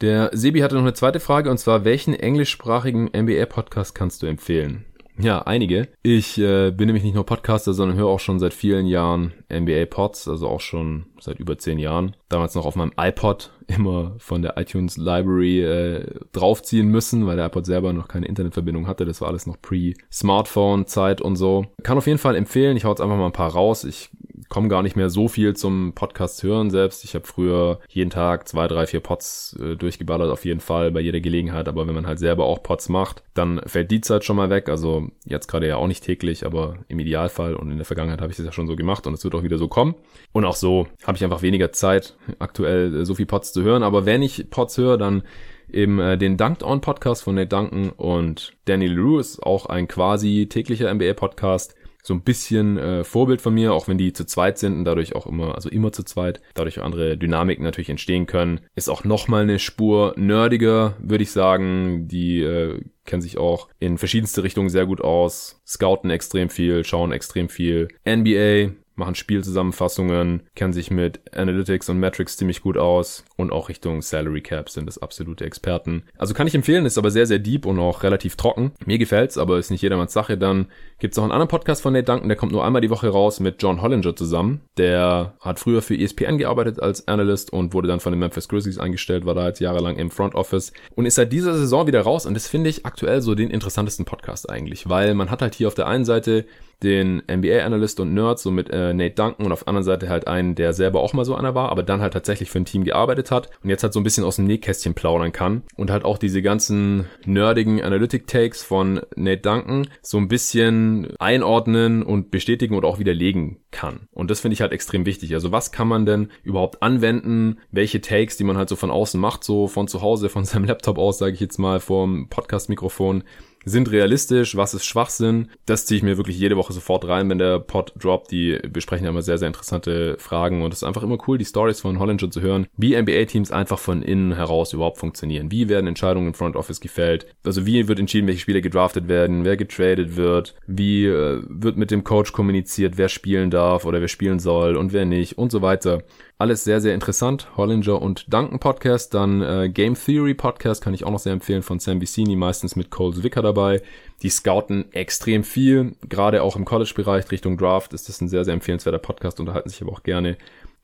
Der Sebi hatte noch eine zweite Frage und zwar, welchen englischsprachigen NBA-Podcast kannst du empfehlen? Ja, einige. Ich äh, bin nämlich nicht nur Podcaster, sondern höre auch schon seit vielen Jahren NBA Pods, also auch schon seit über zehn Jahren. Damals noch auf meinem iPod [laughs] immer von der iTunes Library äh, draufziehen müssen, weil der iPod selber noch keine Internetverbindung hatte. Das war alles noch pre-Smartphone-Zeit und so. Kann auf jeden Fall empfehlen. Ich hau jetzt einfach mal ein paar raus. Ich komme gar nicht mehr so viel zum Podcast hören selbst. Ich habe früher jeden Tag zwei, drei, vier Pods äh, durchgeballert, auf jeden Fall bei jeder Gelegenheit. Aber wenn man halt selber auch Pods macht, dann fällt die Zeit schon mal weg. Also jetzt gerade ja auch nicht täglich, aber im Idealfall und in der Vergangenheit habe ich das ja schon so gemacht und es wird auch wieder so kommen. Und auch so habe ich einfach weniger Zeit, aktuell äh, so viel Pods zu hören. Aber wenn ich Pods höre, dann eben äh, den Dunked On Podcast von Nate Duncan und Danny ist auch ein quasi täglicher NBA Podcast so ein bisschen äh, Vorbild von mir, auch wenn die zu zweit sind und dadurch auch immer, also immer zu zweit, dadurch auch andere Dynamiken natürlich entstehen können. Ist auch nochmal eine Spur nerdiger, würde ich sagen. Die äh, kennen sich auch in verschiedenste Richtungen sehr gut aus, scouten extrem viel, schauen extrem viel NBA, machen Spielzusammenfassungen, kennen sich mit Analytics und Metrics ziemlich gut aus und auch Richtung Salary Cap sind das absolute Experten. Also kann ich empfehlen, ist aber sehr, sehr deep und auch relativ trocken. Mir gefällt's, aber ist nicht jedermanns Sache. Dann gibt's noch einen anderen Podcast von Nate Duncan, der kommt nur einmal die Woche raus mit John Hollinger zusammen. Der hat früher für ESPN gearbeitet als Analyst und wurde dann von den Memphis Grizzlies eingestellt, war da jetzt jahrelang im Front Office und ist seit dieser Saison wieder raus und das finde ich aktuell so den interessantesten Podcast eigentlich, weil man hat halt hier auf der einen Seite den NBA-Analyst und Nerd, so mit äh, Nate Duncan und auf der anderen Seite halt einen, der selber auch mal so einer war, aber dann halt tatsächlich für ein Team gearbeitet hat und jetzt halt so ein bisschen aus dem Nähkästchen plaudern kann und halt auch diese ganzen nerdigen Analytic-Takes von Nate Duncan so ein bisschen einordnen und bestätigen und auch widerlegen kann. Und das finde ich halt extrem wichtig. Also was kann man denn überhaupt anwenden? Welche Takes, die man halt so von außen macht, so von zu Hause, von [laughs] seinem Laptop aus, sage ich jetzt mal, vorm Podcast-Mikrofon, sind realistisch, was ist Schwachsinn. Das ziehe ich mir wirklich jede Woche sofort rein, wenn der Pod droppt. Die besprechen ja immer sehr, sehr interessante Fragen und es ist einfach immer cool, die Stories von Hollinger zu hören, wie NBA-Teams einfach von innen heraus überhaupt funktionieren. Wie werden Entscheidungen im Front Office gefällt? Also wie wird entschieden, welche Spieler gedraftet werden, wer getradet wird, wie äh, wird mit dem Coach kommuniziert, wer spielen darf oder wer spielen soll und wer nicht und so weiter. Alles sehr, sehr interessant. Hollinger und Duncan Podcast. Dann äh, Game Theory Podcast kann ich auch noch sehr empfehlen von Sam Vicini, meistens mit Cole Zwicker dabei. Die scouten extrem viel, gerade auch im College-Bereich Richtung Draft ist das ein sehr, sehr empfehlenswerter Podcast, unterhalten sich aber auch gerne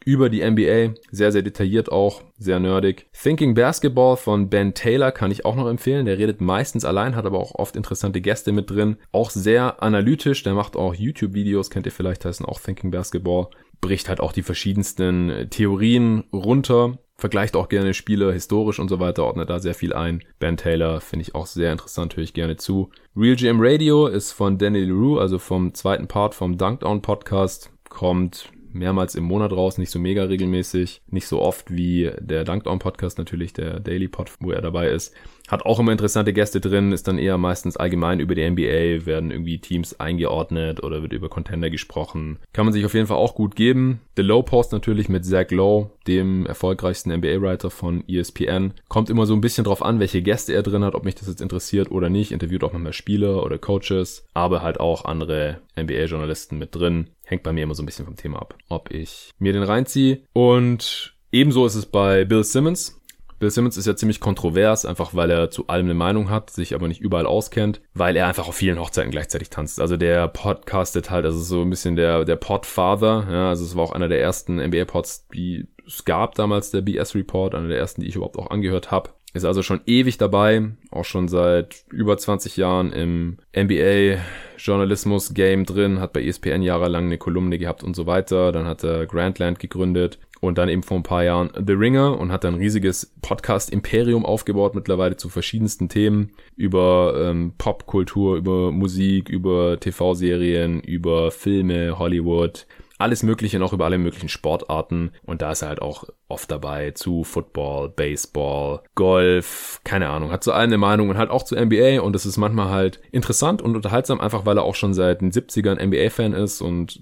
über die NBA, sehr, sehr detailliert auch, sehr nerdig. Thinking Basketball von Ben Taylor kann ich auch noch empfehlen. Der redet meistens allein, hat aber auch oft interessante Gäste mit drin. Auch sehr analytisch, der macht auch YouTube-Videos, kennt ihr vielleicht, heißen auch Thinking Basketball bricht halt auch die verschiedensten äh, Theorien runter, vergleicht auch gerne Spiele historisch und so weiter, ordnet da sehr viel ein. Ben Taylor finde ich auch sehr interessant, höre ich gerne zu. Real GM Radio ist von Danny LaRue, also vom zweiten Part vom Dunkdown Podcast, kommt mehrmals im Monat raus, nicht so mega regelmäßig, nicht so oft wie der Dunkdown Podcast natürlich, der Daily Pod, wo er dabei ist. Hat auch immer interessante Gäste drin, ist dann eher meistens allgemein über die NBA, werden irgendwie Teams eingeordnet oder wird über Contender gesprochen. Kann man sich auf jeden Fall auch gut geben. The Low Post natürlich mit Zach Lowe, dem erfolgreichsten NBA-Writer von ESPN. Kommt immer so ein bisschen drauf an, welche Gäste er drin hat, ob mich das jetzt interessiert oder nicht. Interviewt auch manchmal Spieler oder Coaches, aber halt auch andere NBA-Journalisten mit drin. Hängt bei mir immer so ein bisschen vom Thema ab, ob ich mir den reinziehe. Und ebenso ist es bei Bill Simmons. Bill Simmons ist ja ziemlich kontrovers, einfach weil er zu allem eine Meinung hat, sich aber nicht überall auskennt, weil er einfach auf vielen Hochzeiten gleichzeitig tanzt. Also der podcastet halt, also so ein bisschen der, der Podfather, ja, also es war auch einer der ersten NBA-Pods, die es gab damals, der BS Report, einer der ersten, die ich überhaupt auch angehört habe ist also schon ewig dabei, auch schon seit über 20 Jahren im NBA Journalismus Game drin, hat bei ESPN jahrelang eine Kolumne gehabt und so weiter. Dann hat er Grandland gegründet und dann eben vor ein paar Jahren The Ringer und hat dann ein riesiges Podcast-Imperium aufgebaut, mittlerweile zu verschiedensten Themen. Über ähm, Popkultur, über Musik, über TV-Serien, über Filme, Hollywood, alles Mögliche noch über alle möglichen Sportarten. Und da ist er halt auch oft dabei zu Football, Baseball, Golf, keine Ahnung, hat so eine Meinung und halt auch zu NBA und das ist manchmal halt interessant und unterhaltsam, einfach weil er auch schon seit den 70ern NBA-Fan ist und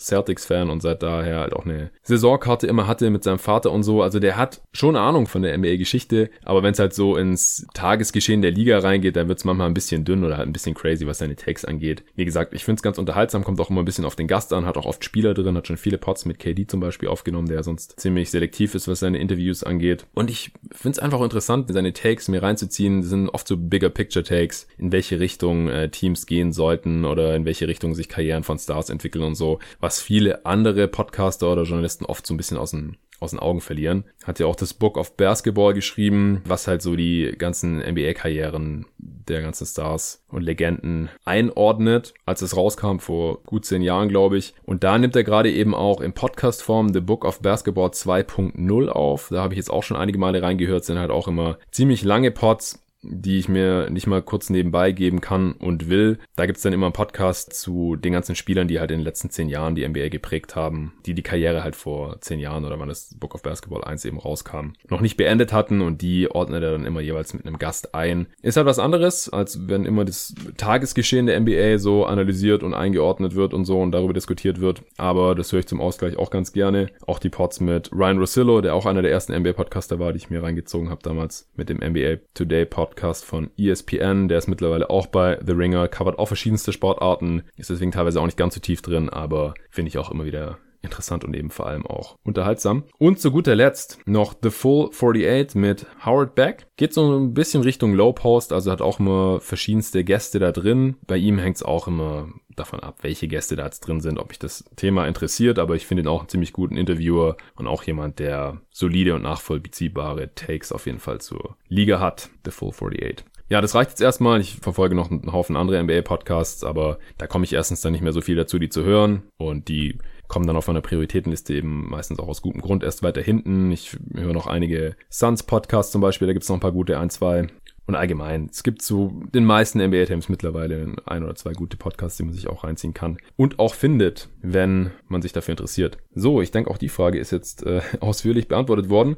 Celtics-Fan und seit daher halt auch eine Saisonkarte immer hatte mit seinem Vater und so. Also der hat schon Ahnung von der NBA-Geschichte, aber wenn es halt so ins Tagesgeschehen der Liga reingeht, dann wird es manchmal ein bisschen dünn oder halt ein bisschen crazy, was seine Takes angeht. Wie gesagt, ich finde es ganz unterhaltsam, kommt auch immer ein bisschen auf den Gast an, hat auch oft Spieler drin, hat schon viele Pots mit KD zum Beispiel aufgenommen, der sonst ziemlich selektiv ist, was seine Interviews angeht. Und ich finde es einfach interessant, seine Takes mir reinzuziehen. Das sind oft so bigger picture Takes, in welche Richtung äh, Teams gehen sollten oder in welche Richtung sich Karrieren von Stars entwickeln und so, was viele andere Podcaster oder Journalisten oft so ein bisschen aus dem aus den Augen verlieren. Hat ja auch das Book of Basketball geschrieben, was halt so die ganzen NBA-Karrieren der ganzen Stars und Legenden einordnet, als es rauskam vor gut zehn Jahren, glaube ich. Und da nimmt er gerade eben auch in Podcast-Form The Book of Basketball 2.0 auf. Da habe ich jetzt auch schon einige Male reingehört, sind halt auch immer ziemlich lange Pods die ich mir nicht mal kurz nebenbei geben kann und will. Da gibt's dann immer einen Podcast zu den ganzen Spielern, die halt in den letzten zehn Jahren die NBA geprägt haben, die die Karriere halt vor zehn Jahren oder wann das Book of Basketball 1 eben rauskam, noch nicht beendet hatten und die ordnet er dann immer jeweils mit einem Gast ein. Ist halt was anderes, als wenn immer das Tagesgeschehen der NBA so analysiert und eingeordnet wird und so und darüber diskutiert wird. Aber das höre ich zum Ausgleich auch ganz gerne. Auch die Pods mit Ryan Rossillo, der auch einer der ersten NBA-Podcaster war, die ich mir reingezogen habe damals mit dem NBA Today Pod Podcast von ESPN. Der ist mittlerweile auch bei The Ringer, covert auch verschiedenste Sportarten, ist deswegen teilweise auch nicht ganz so tief drin, aber finde ich auch immer wieder interessant und eben vor allem auch unterhaltsam. Und zu guter Letzt noch The Full 48 mit Howard Beck. Geht so ein bisschen Richtung Low Post, also hat auch immer verschiedenste Gäste da drin. Bei ihm hängt es auch immer davon ab, welche Gäste da jetzt drin sind, ob mich das Thema interessiert, aber ich finde ihn auch einen ziemlich guten Interviewer und auch jemand, der solide und nachvollziehbare Takes auf jeden Fall zur Liga hat. The Full 48. Ja, das reicht jetzt erstmal. Ich verfolge noch einen Haufen andere NBA-Podcasts, aber da komme ich erstens dann nicht mehr so viel dazu, die zu hören. Und die kommen dann auf meiner Prioritätenliste eben meistens auch aus gutem Grund erst weiter hinten. Ich höre noch einige Suns-Podcasts zum Beispiel, da gibt's noch ein paar gute, ein, zwei. Und allgemein, es gibt zu den meisten NBA-Teams mittlerweile ein oder zwei gute Podcasts, die man sich auch reinziehen kann und auch findet, wenn man sich dafür interessiert. So, ich denke auch die Frage ist jetzt äh, [laughs] ausführlich beantwortet worden.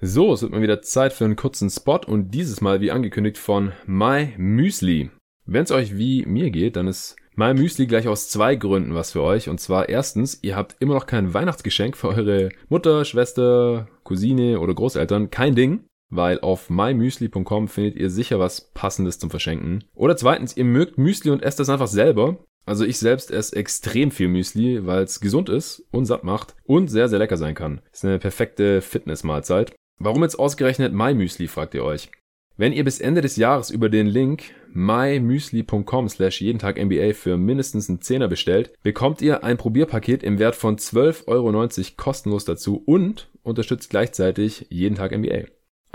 So, es wird mal wieder Zeit für einen kurzen Spot und dieses Mal wie angekündigt von My Müsli. Wenn es euch wie mir geht, dann ist My Müsli gleich aus zwei Gründen was für euch. Und zwar erstens, ihr habt immer noch kein Weihnachtsgeschenk für eure Mutter, Schwester, Cousine oder Großeltern. Kein Ding weil auf mymüsli.com findet ihr sicher was Passendes zum Verschenken. Oder zweitens, ihr mögt Müsli und esst das einfach selber. Also ich selbst esse extrem viel Müsli, weil es gesund ist und satt macht und sehr, sehr lecker sein kann. Ist eine perfekte Fitnessmahlzeit. Warum jetzt ausgerechnet MyMüsli, fragt ihr euch. Wenn ihr bis Ende des Jahres über den Link mymüsli.com slash jeden Tag NBA für mindestens einen Zehner bestellt, bekommt ihr ein Probierpaket im Wert von 12,90 Euro kostenlos dazu und unterstützt gleichzeitig jeden Tag NBA.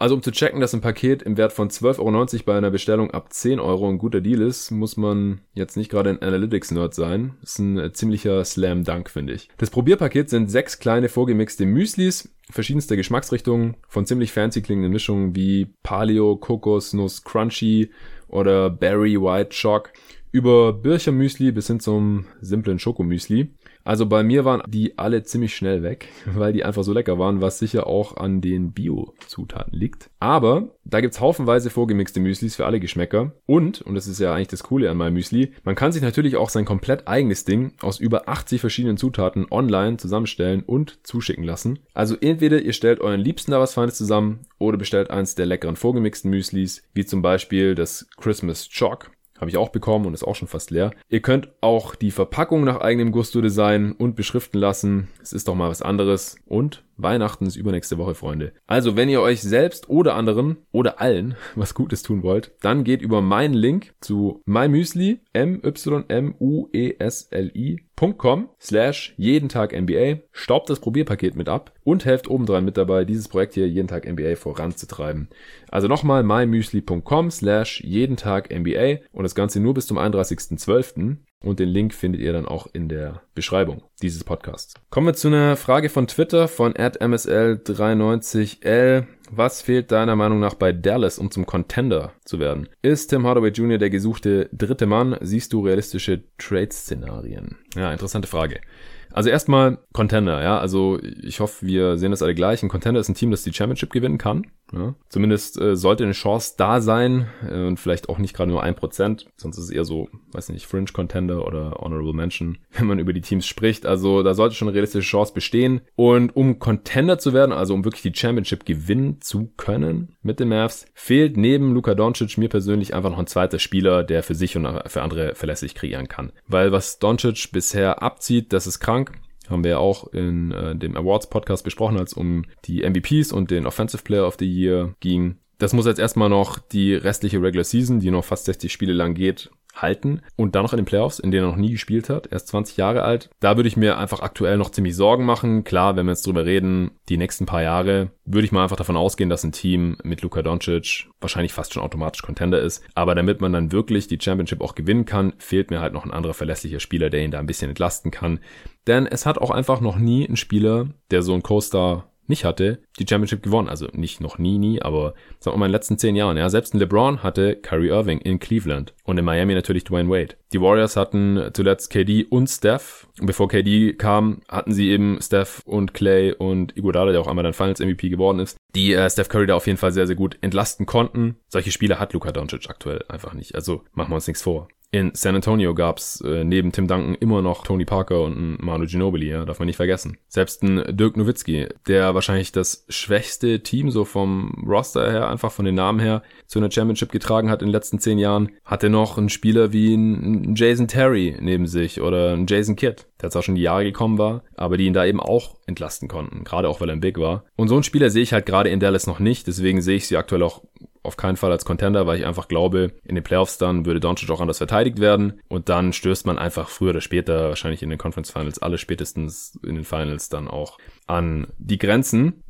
Also um zu checken, dass ein Paket im Wert von 12,90 Euro bei einer Bestellung ab 10 Euro ein guter Deal ist, muss man jetzt nicht gerade ein Analytics-Nerd sein. Das ist ein äh, ziemlicher Slam-Dunk, finde ich. Das Probierpaket sind sechs kleine vorgemixte Müslis, verschiedenste Geschmacksrichtungen, von ziemlich fancy klingenden Mischungen wie Paleo, Kokos, Nuss, Crunchy oder Berry White Shock über Birchermüsli bis hin zum simplen Schokomüsli. Also bei mir waren die alle ziemlich schnell weg, [laughs] weil die einfach so lecker waren, was sicher auch an den Bio-Zutaten liegt. Aber da gibt's haufenweise vorgemixte Müslis für alle Geschmäcker. Und, und das ist ja eigentlich das Coole an meinem Müsli, man kann sich natürlich auch sein komplett eigenes Ding aus über 80 verschiedenen Zutaten online zusammenstellen und zuschicken lassen. Also entweder ihr stellt euren Liebsten da was Feines zusammen oder bestellt eins der leckeren vorgemixten Müslis, wie zum Beispiel das Christmas Chalk habe ich auch bekommen und ist auch schon fast leer. Ihr könnt auch die Verpackung nach eigenem Gusto designen und beschriften lassen. Es ist doch mal was anderes. Und Weihnachten ist übernächste Woche, Freunde. Also, wenn ihr euch selbst oder anderen oder allen [laughs] was Gutes tun wollt, dann geht über meinen Link zu mymüsli, m y m u e s l i.com slash jeden Tag NBA, staubt das Probierpaket mit ab und helft obendrein mit dabei, dieses Projekt hier jeden Tag NBA voranzutreiben. Also nochmal mymüsli.com slash jeden Tag NBA und das Ganze nur bis zum 31.12. Und den Link findet ihr dann auch in der Beschreibung dieses Podcasts. Kommen wir zu einer Frage von Twitter von msl93l. Was fehlt deiner Meinung nach bei Dallas, um zum Contender zu werden? Ist Tim Hardaway Jr. der gesuchte dritte Mann? Siehst du realistische Trade-Szenarien? Ja, interessante Frage. Also erstmal Contender, ja. Also ich hoffe, wir sehen das alle gleich. Ein Contender ist ein Team, das die Championship gewinnen kann. Ja. Zumindest äh, sollte eine Chance da sein äh, und vielleicht auch nicht gerade nur ein Prozent. Sonst ist es eher so, weiß nicht, Fringe Contender oder Honorable Mention, [laughs] wenn man über die Teams spricht. Also da sollte schon eine realistische Chance bestehen. Und um Contender zu werden, also um wirklich die Championship gewinnen zu können mit den Mavs, fehlt neben Luka Doncic mir persönlich einfach noch ein zweiter Spieler, der für sich und für andere verlässlich kreieren kann. Weil was Doncic bisher abzieht, das ist krank haben wir ja auch in äh, dem Awards Podcast besprochen, als um die MVPs und den Offensive Player of the Year ging. Das muss jetzt erstmal noch die restliche Regular Season, die noch fast 60 Spiele lang geht, halten und dann noch in den Playoffs, in denen er noch nie gespielt hat, erst 20 Jahre alt. Da würde ich mir einfach aktuell noch ziemlich Sorgen machen. Klar, wenn wir jetzt drüber reden, die nächsten paar Jahre, würde ich mal einfach davon ausgehen, dass ein Team mit Luka Doncic wahrscheinlich fast schon automatisch Contender ist. Aber damit man dann wirklich die Championship auch gewinnen kann, fehlt mir halt noch ein anderer verlässlicher Spieler, der ihn da ein bisschen entlasten kann. Denn es hat auch einfach noch nie ein Spieler, der so ein Co-Star nicht hatte, die Championship gewonnen. Also nicht noch nie, nie, aber sagen wir mal in den letzten zehn Jahren. Ja, selbst ein LeBron hatte Kyrie Irving in Cleveland und in Miami natürlich Dwayne Wade. Die Warriors hatten zuletzt KD und Steph. Und bevor KD kam, hatten sie eben Steph und Clay und Iguodala, der auch einmal dann Finals MVP geworden ist, die äh, Steph Curry da auf jeden Fall sehr, sehr gut entlasten konnten. Solche Spiele hat Luka Doncic aktuell einfach nicht. Also machen wir uns nichts vor. In San Antonio gab's äh, neben Tim Duncan immer noch Tony Parker und ein Manu Ginobili, ja, darf man nicht vergessen. Selbst ein Dirk Nowitzki, der wahrscheinlich das schwächste Team so vom Roster her, einfach von den Namen her, zu einer Championship getragen hat in den letzten zehn Jahren, hatte noch einen Spieler wie ein Jason Terry neben sich oder ein Jason Kidd, der zwar schon die Jahre gekommen war, aber die ihn da eben auch entlasten konnten, gerade auch weil er ein Big war. Und so einen Spieler sehe ich halt gerade in Dallas noch nicht, deswegen sehe ich sie aktuell auch auf keinen Fall als Contender, weil ich einfach glaube, in den Playoffs dann würde Doncic auch anders verteidigt werden und dann stößt man einfach früher oder später, wahrscheinlich in den Conference Finals, alle spätestens in den Finals dann auch an die Grenzen.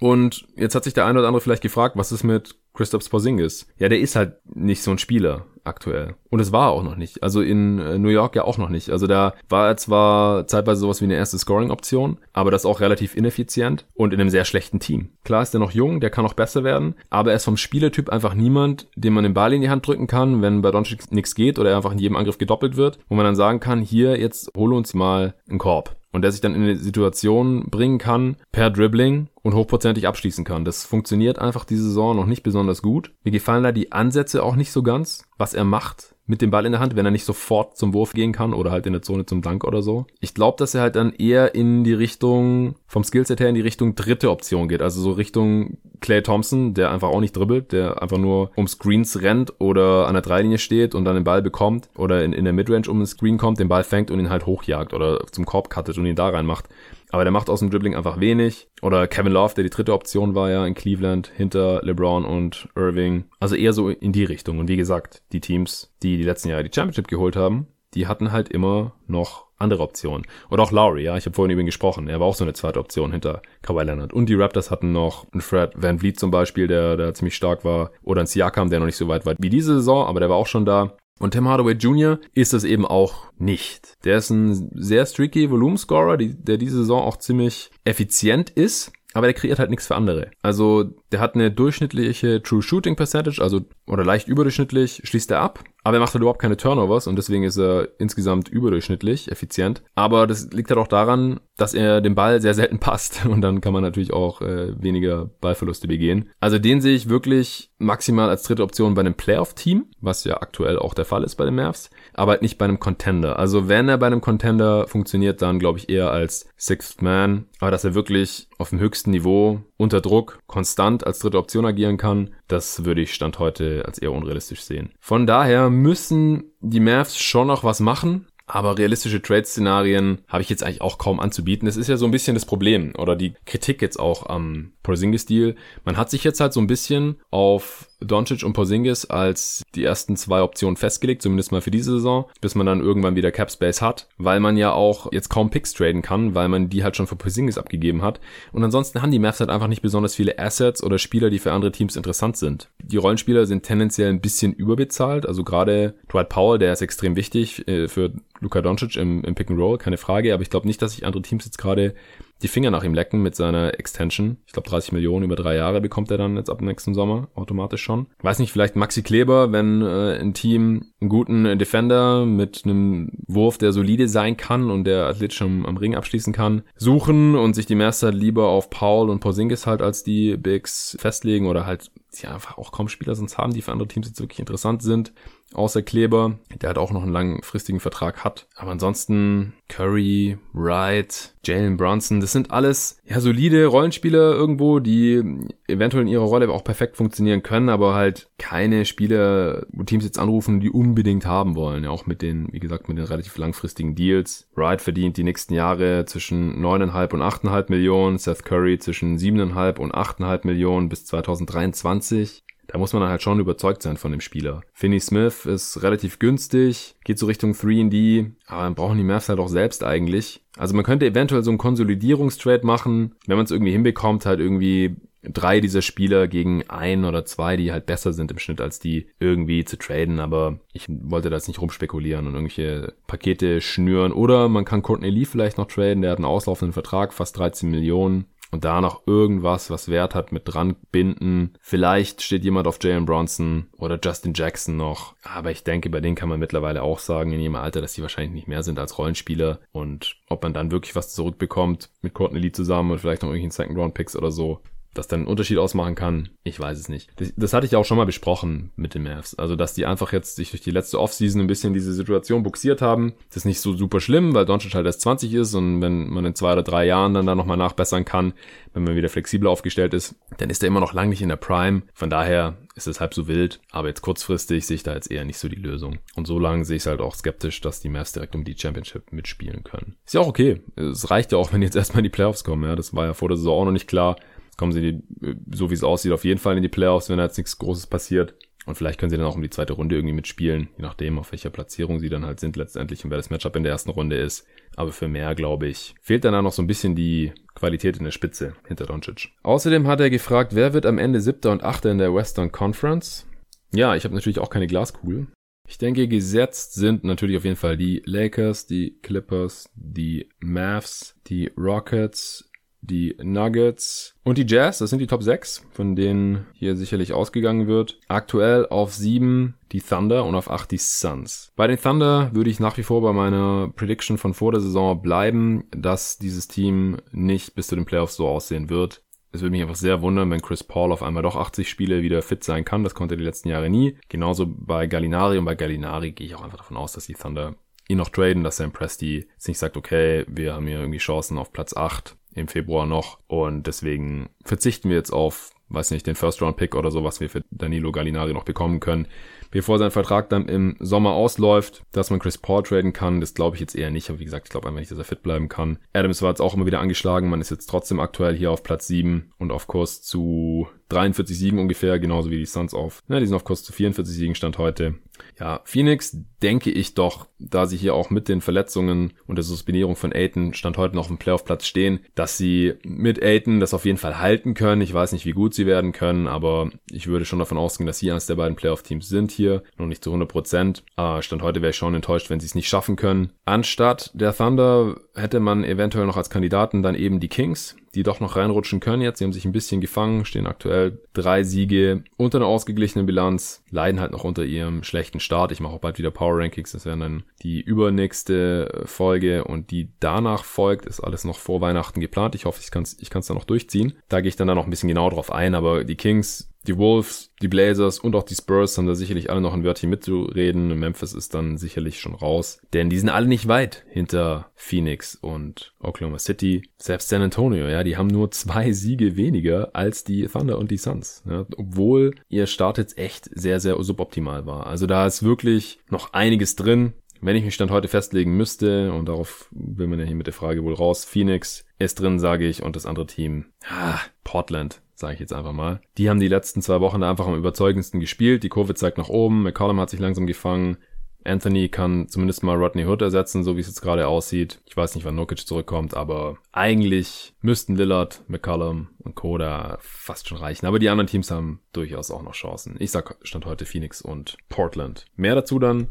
Und jetzt hat sich der eine oder andere vielleicht gefragt, was ist mit Christoph Porzingis? Ja, der ist halt nicht so ein Spieler aktuell. Und es war er auch noch nicht. Also in äh, New York ja auch noch nicht. Also da war er zwar zeitweise sowas wie eine erste Scoring-Option, aber das auch relativ ineffizient und in einem sehr schlechten Team. Klar ist er noch jung, der kann auch besser werden, aber er ist vom Spielertyp einfach niemand, dem man den Ball in die Hand drücken kann, wenn bei Doncic nichts geht oder er einfach in jedem Angriff gedoppelt wird, wo man dann sagen kann, hier, jetzt hole uns mal einen Korb und der sich dann in eine Situation bringen kann, per Dribbling und hochprozentig abschließen kann. Das funktioniert einfach diese Saison noch nicht besonders gut. Mir gefallen da die Ansätze auch nicht so ganz, was er macht mit dem Ball in der Hand, wenn er nicht sofort zum Wurf gehen kann oder halt in der Zone zum Dank oder so. Ich glaube, dass er halt dann eher in die Richtung, vom Skillset her in die Richtung dritte Option geht. Also so Richtung Clay Thompson, der einfach auch nicht dribbelt, der einfach nur um Screens rennt oder an der Dreilinie steht und dann den Ball bekommt oder in, in der Midrange um den Screen kommt, den Ball fängt und ihn halt hochjagt oder zum Korb cuttet und ihn da reinmacht. Aber der macht aus dem Dribbling einfach wenig. Oder Kevin Love, der die dritte Option war ja in Cleveland hinter LeBron und Irving. Also eher so in die Richtung. Und wie gesagt, die Teams, die die letzten Jahre die Championship geholt haben, die hatten halt immer noch andere Optionen. Oder auch Lowry, ja, ich habe vorhin über ihn gesprochen. Er war auch so eine zweite Option hinter Kawhi Leonard. Und die Raptors hatten noch einen Fred Van Vliet zum Beispiel, der, der ziemlich stark war. Oder einen Siakam, der noch nicht so weit war wie diese Saison, aber der war auch schon da. Und Tim Hardaway Jr. ist es eben auch nicht. Der ist ein sehr streaky Volumenscorer, die, der diese Saison auch ziemlich effizient ist, aber der kreiert halt nichts für andere. Also der hat eine durchschnittliche True Shooting Percentage, also oder leicht überdurchschnittlich schließt er ab, aber er macht halt überhaupt keine Turnovers und deswegen ist er insgesamt überdurchschnittlich effizient. Aber das liegt halt auch daran, dass er den Ball sehr selten passt [laughs] und dann kann man natürlich auch äh, weniger Ballverluste begehen. Also den sehe ich wirklich maximal als dritte Option bei einem Playoff-Team, was ja aktuell auch der Fall ist bei den Mavs, aber halt nicht bei einem Contender. Also wenn er bei einem Contender funktioniert, dann glaube ich eher als Sixth Man, aber dass er wirklich auf dem höchsten Niveau unter Druck konstant als dritte Option agieren kann, das würde ich Stand heute als eher unrealistisch sehen. Von daher müssen die Mavs schon noch was machen, Aber realistische Trade-Szenarien habe ich jetzt eigentlich auch kaum anzubieten. Das ist ja so ein bisschen das Problem oder die Kritik jetzt auch am Porzingis-Deal. Man hat sich jetzt halt so ein bisschen auf Doncic und Porzingis als die ersten zwei Optionen festgelegt, zumindest mal für diese Saison, bis man dann irgendwann wieder Cap Space hat, weil man ja auch jetzt kaum Picks traden kann, weil man die halt schon für Porzingis abgegeben hat. Und ansonsten haben die Mavs halt einfach nicht besonders viele Assets oder Spieler, die für andere Teams interessant sind. Die Rollenspieler sind tendenziell ein bisschen überbezahlt, also gerade Dwight Powell, der ist extrem wichtig äh, für Luka Doncic im, im Pick and Roll, keine Frage, aber ich glaube nicht, dass sich andere Teams jetzt gerade die Finger nach ihm lecken mit seiner Extension. Ich glaube 30 Millionen über drei Jahre bekommt er dann jetzt ab nächsten Sommer automatisch schon. Weiß nicht, vielleicht Maxi Kleber, wenn äh, ein Team einen guten Defender mit einem Wurf, der solide sein kann und der athletisch am, am Ring abschließen kann, suchen und sich die Master lieber auf Paul und Porzingis halt als die Bigs festlegen oder halt sie einfach auch kaum Spieler sonst haben, die für andere Teams jetzt wirklich interessant sind außer Kleber, der halt auch noch einen langfristigen Vertrag hat. Aber ansonsten Curry, Wright, Jalen Brunson, das sind alles ja solide Rollenspieler irgendwo, die eventuell in ihrer Rolle auch perfekt funktionieren können, aber halt keine Spieler, wo Teams jetzt anrufen, die unbedingt haben wollen. Ja, auch mit den, wie gesagt, mit den relativ langfristigen Deals. Wright verdient die nächsten Jahre zwischen 9,5 und 8,5 Millionen, Seth Curry zwischen 7,5 und 8,5 Millionen bis 2023 da muss man halt schon überzeugt sein von dem Spieler. Finney Smith ist relativ günstig, geht so Richtung 3D, aber dann brauchen die Mavs halt auch selbst eigentlich. Also man könnte eventuell so einen Konsolidierungstrade machen, wenn man es irgendwie hinbekommt, halt irgendwie drei dieser Spieler gegen ein oder zwei, die halt besser sind im Schnitt als die irgendwie zu traden, aber ich wollte das nicht rumspekulieren und irgendwelche Pakete schnüren oder man kann Courtney Lee vielleicht noch traden, der hat einen auslaufenden Vertrag, fast 13 Millionen und da noch irgendwas, was Wert hat, mit dran binden. Vielleicht steht jemand auf Jalen Bronson oder Justin Jackson noch. Aber ich denke, bei denen kann man mittlerweile auch sagen, in ihrem Alter, dass die wahrscheinlich nicht mehr sind als Rollenspieler. Und ob man dann wirklich was zurückbekommt mit Courtney Lee zusammen und vielleicht noch irgendwelchen Second Round Picks oder so, das dann einen Unterschied ausmachen kann, ich weiß es nicht. Das, das, hatte ich auch schon mal besprochen mit den Mavs. Also, dass die einfach jetzt sich durch die letzte Offseason ein bisschen diese Situation buxiert haben. Das ist nicht so super schlimm, weil Doncic halt erst 20 ist und wenn man in zwei oder drei Jahren dann da nochmal nachbessern kann, wenn man wieder flexibel aufgestellt ist, dann ist er immer noch lang nicht in der Prime. Von daher ist es halb so wild, aber jetzt kurzfristig sehe ich da jetzt eher nicht so die Lösung. Und so lange sehe ich es halt auch skeptisch, dass die Mavs direkt um die Championship mitspielen können. Ist ja auch okay. Es reicht ja auch, [laughs] wenn jetzt erstmal die Playoffs kommen. Ja, das war ja vor der Saison auch noch nicht klar kommen sie, die, so wie es aussieht, auf jeden Fall in die Playoffs, wenn da jetzt nichts Großes passiert. Und vielleicht können sie dann auch um die zweite Runde irgendwie mitspielen, je nachdem, auf welcher Platzierung sie dann halt sind letztendlich und wer das Matchup in der ersten Runde ist. Aber für mehr, glaube ich, fehlt dann noch so ein bisschen die Qualität in der Spitze hinter Doncic. Außerdem hat er gefragt, wer wird am Ende siebter und achter in der Western Conference? Ja, ich habe natürlich auch keine Glaskugel. Ich denke, gesetzt sind natürlich auf jeden Fall die Lakers, die Clippers, die Mavs, die Rockets, die Nuggets und die Jazz. Das sind die Top 6, von denen hier sicherlich ausgegangen wird. Aktuell auf 7 die Thunder und auf 8 die Suns. Bei den Thunder würde ich nach wie vor bei meiner Prediction von vor der Saison bleiben, dass dieses Team nicht bis zu den Playoffs so aussehen wird. Es würde mich einfach sehr wundern, wenn Chris Paul auf einmal doch 80 Spiele wieder fit sein kann. Das konnte er die letzten Jahre nie. Genauso bei Gallinari und bei Gallinari gehe ich auch einfach davon aus, dass die Thunder ihn noch traden, dass Sam Presti jetzt nicht sagt, okay, wir haben hier irgendwie Chancen auf Platz 8 im Februar noch. Und deswegen verzichten wir jetzt auf, weiß nicht, den First-Round-Pick oder so, was wir für Danilo Gallinari noch bekommen können bevor sein Vertrag dann im Sommer ausläuft, dass man Chris Paul traden kann. Das glaube ich jetzt eher nicht, aber wie gesagt, ich glaube einfach nicht, dass er fit bleiben kann. Adams war jetzt auch immer wieder angeschlagen. Man ist jetzt trotzdem aktuell hier auf Platz 7 und auf Kurs zu 43 Siegen ungefähr, genauso wie die Suns auf. Ja, die sind auf Kurs zu 44 Siegen Stand heute. Ja, Phoenix denke ich doch, da sie hier auch mit den Verletzungen und der Suspendierung von Aiton Stand heute noch im Playoff-Platz stehen, dass sie mit Aiton das auf jeden Fall halten können. Ich weiß nicht, wie gut sie werden können, aber ich würde schon davon ausgehen, dass sie eines der beiden Playoff-Teams sind hier. Noch nicht zu 100 Prozent. Aber Stand heute wäre ich schon enttäuscht, wenn sie es nicht schaffen können. Anstatt der Thunder hätte man eventuell noch als Kandidaten dann eben die Kings die doch noch reinrutschen können jetzt. Sie haben sich ein bisschen gefangen, stehen aktuell drei Siege unter einer ausgeglichenen Bilanz, leiden halt noch unter ihrem schlechten Start. Ich mache auch bald wieder Power Rankings, das wäre dann die übernächste Folge und die danach folgt, ist alles noch vor Weihnachten geplant. Ich hoffe, ich kann es ich kann's da noch durchziehen. Da gehe ich dann da noch ein bisschen genau drauf ein, aber die Kings die Wolves, die Blazers und auch die Spurs haben da sicherlich alle noch ein Wörtchen mitzureden. Memphis ist dann sicherlich schon raus. Denn die sind alle nicht weit hinter Phoenix und Oklahoma City. Selbst San Antonio, ja, die haben nur zwei Siege weniger als die Thunder und die Suns. Ja, obwohl ihr Start jetzt echt sehr, sehr suboptimal war. Also da ist wirklich noch einiges drin Wenn ich mich Stand heute festlegen müsste, und darauf will man ja hier mit der Frage wohl raus, Phoenix ist drin, sage ich, und das andere Team, ah, Portland, sage ich jetzt einfach mal. Die haben die letzten zwei Wochen einfach am überzeugendsten gespielt. Die Kurve zeigt nach oben, McCollum hat sich langsam gefangen. Anthony kann zumindest mal Rodney Hood ersetzen, so wie es jetzt gerade aussieht. Ich weiß nicht, wann Nokic zurückkommt, aber eigentlich müssten Lillard, McCollum und Koda fast schon reichen. Aber die anderen Teams haben durchaus auch noch Chancen. Ich sag Stand heute Phoenix und Portland. Mehr dazu dann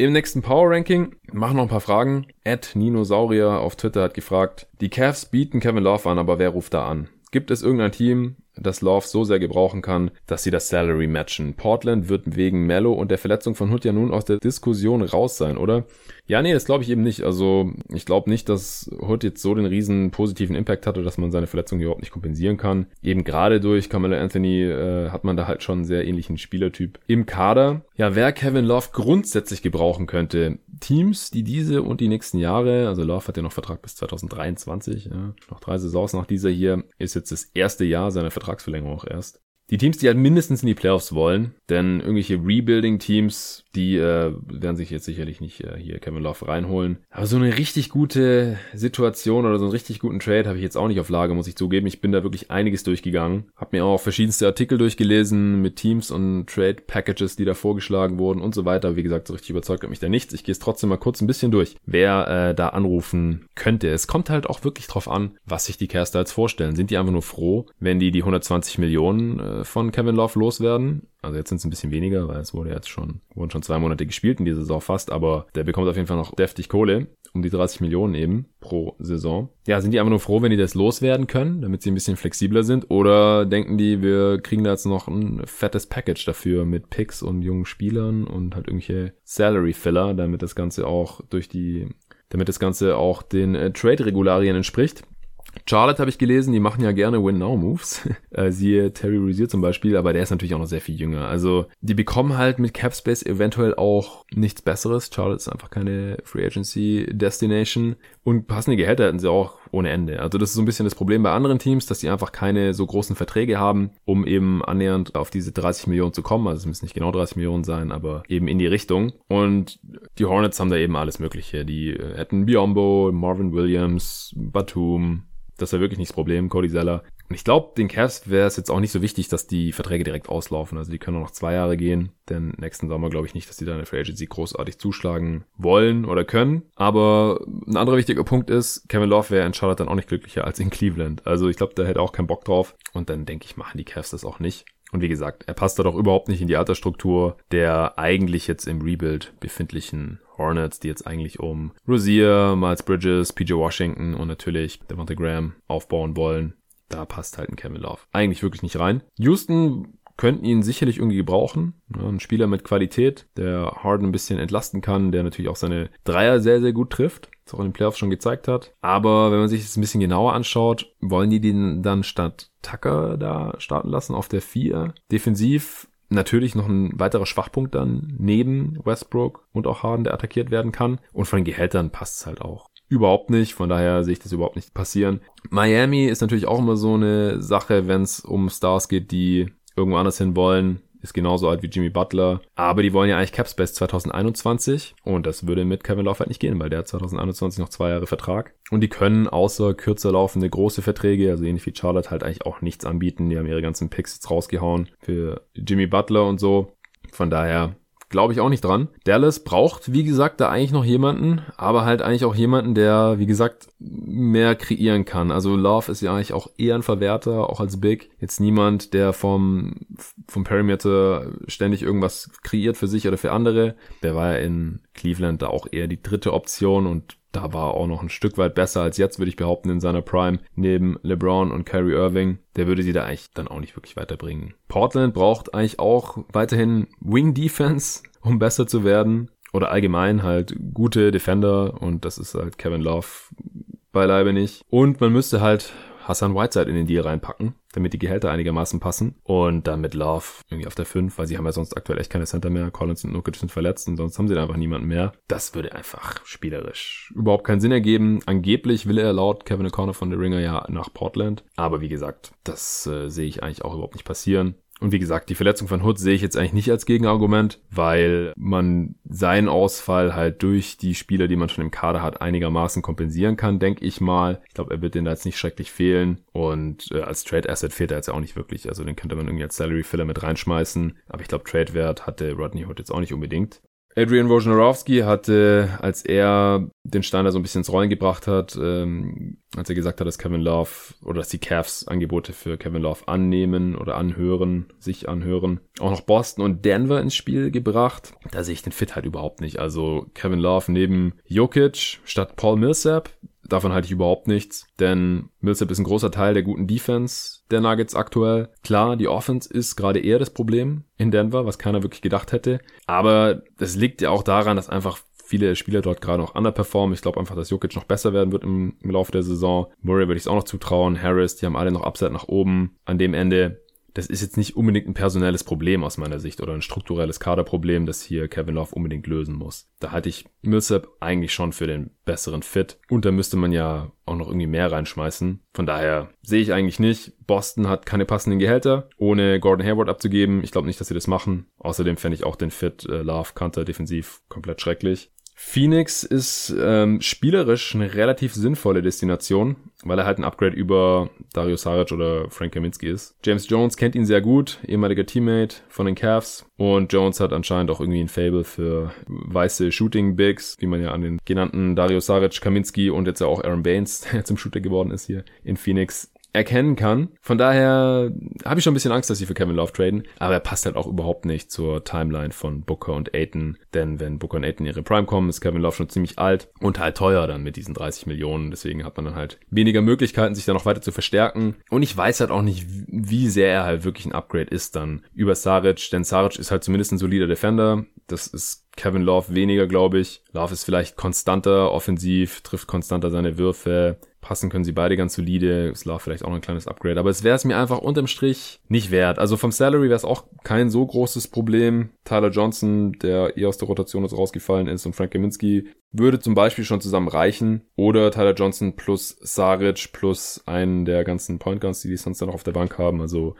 im nächsten Power Ranking machen noch ein paar Fragen. Ed Ninosaurier auf Twitter hat gefragt, die Cavs bieten Kevin Love an, aber wer ruft da an? Gibt es irgendein Team, das Love so sehr gebrauchen kann, dass sie das Salary matchen. Portland wird wegen Mello und der Verletzung von Hood ja nun aus der Diskussion raus sein, oder? Ja, nee, das glaube ich eben nicht. Also ich glaube nicht, dass Hood jetzt so den riesen positiven Impact hatte, dass man seine Verletzung überhaupt nicht kompensieren kann. Eben gerade durch Carmelo Anthony äh, hat man da halt schon einen sehr ähnlichen Spielertyp im Kader. Ja, wer Kevin Love grundsätzlich gebrauchen könnte. Teams, die diese und die nächsten Jahre, also Love hat ja noch Vertrag bis 2023, ja, noch drei Saisons nach dieser hier, ist jetzt das erste Jahr seiner Vertragsverlängerung auch erst. Die Teams, die halt mindestens in die Playoffs wollen, denn irgendwelche Rebuilding-Teams, die äh, werden sich jetzt sicherlich nicht äh, hier Kevin Love reinholen. Aber so eine richtig gute Situation oder so einen richtig guten Trade habe ich jetzt auch nicht auf Lage, muss ich zugeben. Ich bin da wirklich einiges durchgegangen. Hab mir auch verschiedenste Artikel durchgelesen mit Teams und Trade-Packages, die da vorgeschlagen wurden und so weiter. Wie gesagt, so richtig überzeugt hat mich da nichts. Ich gehe es trotzdem mal kurz ein bisschen durch, wer äh, da anrufen könnte. Es kommt halt auch wirklich drauf an, was sich die Caster jetzt vorstellen. Sind die einfach nur froh, wenn die die 120 Millionen äh, von Kevin Love loswerden. Also jetzt sind es ein bisschen weniger, weil es wurde jetzt schon, wurden schon zwei Monate gespielt in dieser Saison fast, aber der bekommt auf jeden Fall noch deftig Kohle. Um die 30 Millionen eben pro Saison. Ja, sind die einfach nur froh, wenn die das loswerden können, damit sie ein bisschen flexibler sind? Oder denken die, wir kriegen da jetzt noch ein fettes Package dafür mit Picks und jungen Spielern und halt irgendwelche Salary Filler, damit das Ganze auch durch die damit das Ganze auch den äh, Trade-Regularien entspricht. Charlotte habe ich gelesen, die machen ja gerne Win-Now-Moves. [laughs] äh, siehe Terry Rozier zum Beispiel, aber der ist natürlich auch noch sehr viel jünger. Also die bekommen halt mit Capspace eventuell auch nichts Besseres. Charlotte ist einfach keine Free Agency Destination und passende Gehälter hätten sie auch ohne Ende. Also das ist so ein bisschen das Problem bei anderen Teams, dass die einfach keine so großen Verträge haben, um eben annähernd auf diese 30 Millionen zu kommen. Also es müssen nicht genau 30 Millionen sein, aber eben in die Richtung. Und die Hornets haben da eben alles Mögliche. Die hätten Biombo, Marvin Williams, Batum, das wäre wirklich nicht das Problem, Cody Zeller. Und ich glaube, den Cavs wäre es jetzt auch nicht so wichtig, dass die Verträge direkt auslaufen. Also die können noch zwei Jahre gehen. Denn nächsten Sommer glaube ich nicht, dass die da in der Free Agency großartig zuschlagen wollen oder können. Aber ein anderer wichtiger Punkt ist, Kevin Love wäre in Charlotte dann auch nicht glücklicher als in Cleveland. Also ich glaube, der hätte auch keinen Bock drauf. Und dann denke ich, machen die Cavs das auch nicht. Und wie gesagt, er passt da doch überhaupt nicht in die Altersstruktur der eigentlich jetzt im Rebuild befindlichen Hornets, die jetzt eigentlich um Rozier, Miles Bridges, PJ Washington und natürlich Devonta Graham aufbauen wollen. Da passt halt ein Kevin Love eigentlich wirklich nicht rein. Houston könnten ihn sicherlich irgendwie gebrauchen. Ja, ein Spieler mit Qualität, der Harden ein bisschen entlasten kann, der natürlich auch seine Dreier sehr, sehr gut trifft. Das auch in den Playoffs schon gezeigt hat. Aber wenn man sich das ein bisschen genauer anschaut, wollen die den dann statt Tucker da starten lassen auf der 4. Defensiv natürlich noch ein weiterer Schwachpunkt dann neben Westbrook und auch Harden, der attackiert werden kann. Und von den Gehältern passt es halt auch überhaupt nicht. Von daher sehe ich das überhaupt nicht passieren. Miami ist natürlich auch immer so eine Sache, wenn es um Stars geht, die irgendwo anders hin wollen ist genauso alt wie Jimmy Butler. Aber die wollen ja eigentlich Capspace 2021 und das würde mit Kevin Love halt nicht gehen, weil der hat 2021 noch zwei Jahre Vertrag. Und die können außer kürzer laufende große Verträge, also ähnlich wie Charlotte, halt eigentlich auch nichts anbieten. Die haben ihre ganzen Picks jetzt rausgehauen für Jimmy Butler und so. Von daher Glaube ich auch nicht dran. Dallas braucht, wie gesagt, da eigentlich noch jemanden, aber halt eigentlich auch jemanden, der, wie gesagt, mehr kreieren kann. Also Love ist ja eigentlich auch eher ein Verwerter, auch als Big. Jetzt niemand, der vom, vom Perimeter ständig irgendwas kreiert für sich oder für andere. Der war ja in Cleveland da auch eher die dritte Option und da war er auch noch ein Stück weit besser als jetzt, würde ich behaupten, in seiner Prime, neben LeBron und Kyrie Irving. Der würde sie da eigentlich dann auch nicht wirklich weiterbringen. Portland braucht eigentlich auch weiterhin Wing Defense, um besser zu werden. Oder allgemein halt gute Defender und das ist halt Kevin Love beileibe nicht. Und man müsste halt Hassan Whiteside in den Deal reinpacken, damit die Gehälter einigermaßen passen. Und dann mit Love irgendwie auf der 5, weil sie haben ja sonst aktuell echt keine Center mehr. Collins und Nukic sind verletzt und sonst haben sie da einfach niemanden mehr. Das würde einfach spielerisch überhaupt keinen Sinn ergeben. Angeblich will er laut Kevin O'Connor von The Ringer ja nach Portland. Aber wie gesagt, das äh, sehe ich eigentlich auch überhaupt nicht passieren. Und wie gesagt, die Verletzung von Hood sehe ich jetzt eigentlich nicht als Gegenargument, weil man seinen Ausfall halt durch die Spieler, die man schon im Kader hat, einigermaßen kompensieren kann, denke ich mal. Ich glaube, er wird den da jetzt nicht schrecklich fehlen. Und äh, als Trade Asset fehlt er jetzt auch nicht wirklich. Also den könnte man irgendwie als Salary Filler mit reinschmeißen. Aber ich glaube, Trade Wert hatte Rodney Hood jetzt auch nicht unbedingt. Adrian Wojnarowski hatte, als er den Stein da so ein bisschen ins Rollen gebracht hat, ähm, als er gesagt hat, dass Kevin Love oder dass die Cavs Angebote für Kevin Love annehmen oder anhören, sich anhören, auch noch Boston und Denver ins Spiel gebracht. Da sehe ich den Fit halt überhaupt nicht. Also Kevin Love neben Jokic statt Paul Millsap, Davon halte ich überhaupt nichts, denn Millsap ist ein großer Teil der guten Defense der Nuggets aktuell. Klar, die Offense ist gerade eher das Problem in Denver, was keiner wirklich gedacht hätte. Aber das liegt ja auch daran, dass einfach viele Spieler dort gerade noch underperformen. Ich glaube einfach, dass Jokic noch besser werden wird im, im Laufe der Saison. Murray würde ich es auch noch zutrauen. Harris, die haben alle noch Upside nach oben. An dem Ende das ist jetzt nicht unbedingt ein personelles Problem aus meiner Sicht oder ein strukturelles Kaderproblem, das hier Kevin Love unbedingt lösen muss. Da halte ich Millsap eigentlich schon für den besseren Fit und da müsste man ja auch noch irgendwie mehr reinschmeißen. Von daher sehe ich eigentlich nicht. Boston hat keine passenden Gehälter, ohne Gordon Hayward abzugeben. Ich glaube nicht, dass sie das machen. Außerdem fände ich auch den Fit äh, Love Kanter defensiv komplett schrecklich. Phoenix ist ähm, spielerisch eine relativ sinnvolle Destination, weil er halt ein Upgrade über Dario Saric oder Frank Kaminski ist. James Jones kennt ihn sehr gut, ehemaliger Teammate von den Cavs. Und Jones hat anscheinend auch irgendwie ein Fable für weiße Shooting Bigs, wie man ja an den genannten Dario Saric, Kaminski und jetzt ja auch Aaron Baines, [laughs] der zum Shooter geworden ist hier in Phoenix, erkennen kann. Von daher habe ich schon ein bisschen Angst, dass sie für Kevin Love traden, aber er passt halt auch überhaupt nicht zur Timeline von Booker und Aiton, denn wenn Booker und in ihre Prime kommen, ist Kevin Love schon ziemlich alt und halt teuer dann mit diesen 30 Millionen, deswegen hat man dann halt weniger Möglichkeiten, sich da noch weiter zu verstärken und ich weiß halt auch nicht, wie sehr er halt wirklich ein Upgrade ist dann über Saric, denn Saric ist halt zumindest ein solider Defender, das ist Kevin Love weniger, glaube ich. Love ist vielleicht konstanter offensiv, trifft konstanter seine Würfe, Passen können sie beide ganz solide. Es Love vielleicht auch noch ein kleines Upgrade. Aber es wäre es mir einfach unterm Strich nicht wert. Also vom Salary wäre es auch kein so großes Problem. Tyler Johnson, der eher aus der Rotation jetzt rausgefallen ist, und Frank Kaminski würde zum Beispiel schon zusammen reichen. Oder Tyler Johnson plus Saric plus einen der ganzen Point Guns, die die sonst dann noch auf der Bank haben. Also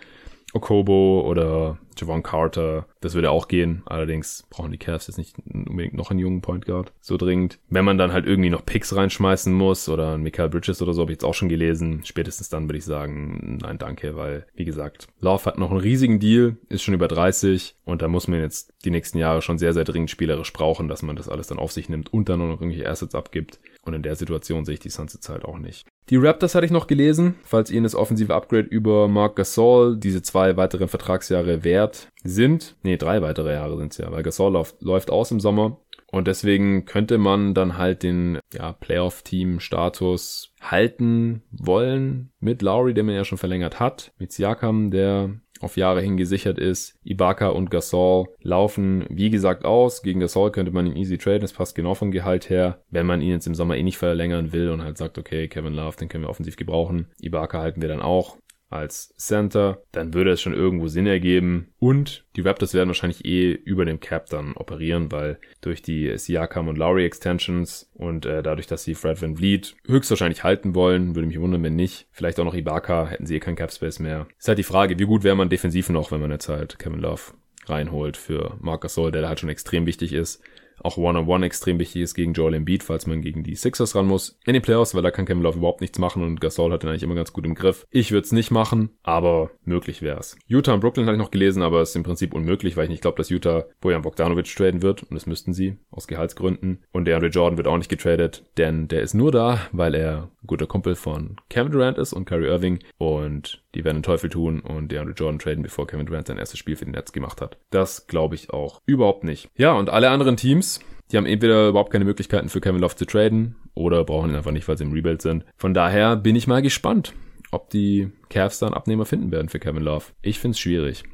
Okobo oder Javon Carter, das würde auch gehen. Allerdings brauchen die Cavs jetzt nicht unbedingt noch einen jungen Point Guard so dringend. Wenn man dann halt irgendwie noch Picks reinschmeißen muss oder einen Michael Bridges oder so, habe ich jetzt auch schon gelesen. Spätestens dann würde ich sagen, nein, danke, weil, wie gesagt, Love hat noch einen riesigen Deal, ist schon über 30 und da muss man jetzt die nächsten Jahre schon sehr, sehr dringend spielerisch brauchen, dass man das alles dann auf sich nimmt und dann noch irgendwelche Assets abgibt. Und in der Situation sehe ich die Suns jetzt halt auch nicht. Die Raptors hatte ich noch gelesen, falls ihnen das offensive Upgrade über Mark Gasol diese zwei weiteren Vertragsjahre wert sind. Nee, drei weitere Jahre sind es ja, weil Gasol läuft, läuft aus im Sommer. Und deswegen könnte man dann halt den ja, Playoff-Team-Status halten wollen mit Lowry, den man ja schon verlängert hat, mit Siakam, der auf Jahre hin gesichert ist. Ibaka und Gasol laufen, wie gesagt, aus. Gegen Gasol könnte man ihn easy traden. Das passt genau vom Gehalt her. Wenn man ihn jetzt im Sommer eh nicht verlängern will und halt sagt, okay, Kevin Love, den können wir offensiv gebrauchen. Ibaka halten wir dann auch als Center, dann würde es schon irgendwo Sinn ergeben. Und die Raptors werden wahrscheinlich eh über dem Cap dann operieren, weil durch die Siakam und Lowry Extensions und äh, dadurch, dass sie Fred Van Vliet höchstwahrscheinlich halten wollen, würde mich wundern, wenn nicht. Vielleicht auch noch Ibaka, hätten sie eh kein Cap Space mehr. Ist halt die Frage, wie gut wäre man defensiv noch, wenn man jetzt halt Kevin Love reinholt für Marcus Gasol, der da halt schon extrem wichtig ist auch One-on-One extrem wichtig ist gegen Joel Embiid, falls man gegen die Sixers ran muss. In den Playoffs, weil da kann Kevin Love überhaupt nichts machen und Gasol hat den eigentlich immer ganz gut im Griff. Ich würde es nicht machen, aber möglich wäre es. Utah und Brooklyn habe ich noch gelesen, aber es ist im Prinzip unmöglich, weil ich nicht glaube, dass Utah Bojan Bogdanovic traden wird und das müssten sie aus Gehaltsgründen. Und der Andre Jordan wird auch nicht getradet, denn der ist nur da, weil er ein guter Kumpel von Kevin Durant ist und Kyrie Irving und die werden den Teufel tun und DeAndre Jordan traden, bevor Kevin Durant sein erstes Spiel für den Netz gemacht hat. Das glaube ich auch überhaupt nicht. Ja, und alle anderen Teams, die haben entweder überhaupt keine Möglichkeiten für Kevin Love zu traden oder brauchen ihn einfach nicht, weil sie im Rebuild sind. Von daher bin ich mal gespannt, ob die Cavs dann Abnehmer finden werden für Kevin Love. Ich finde es schwierig.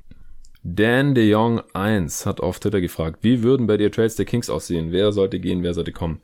Dan de Jong 1 hat auf Twitter gefragt, wie würden bei dir Trades der Kings aussehen? Wer sollte gehen, wer sollte kommen?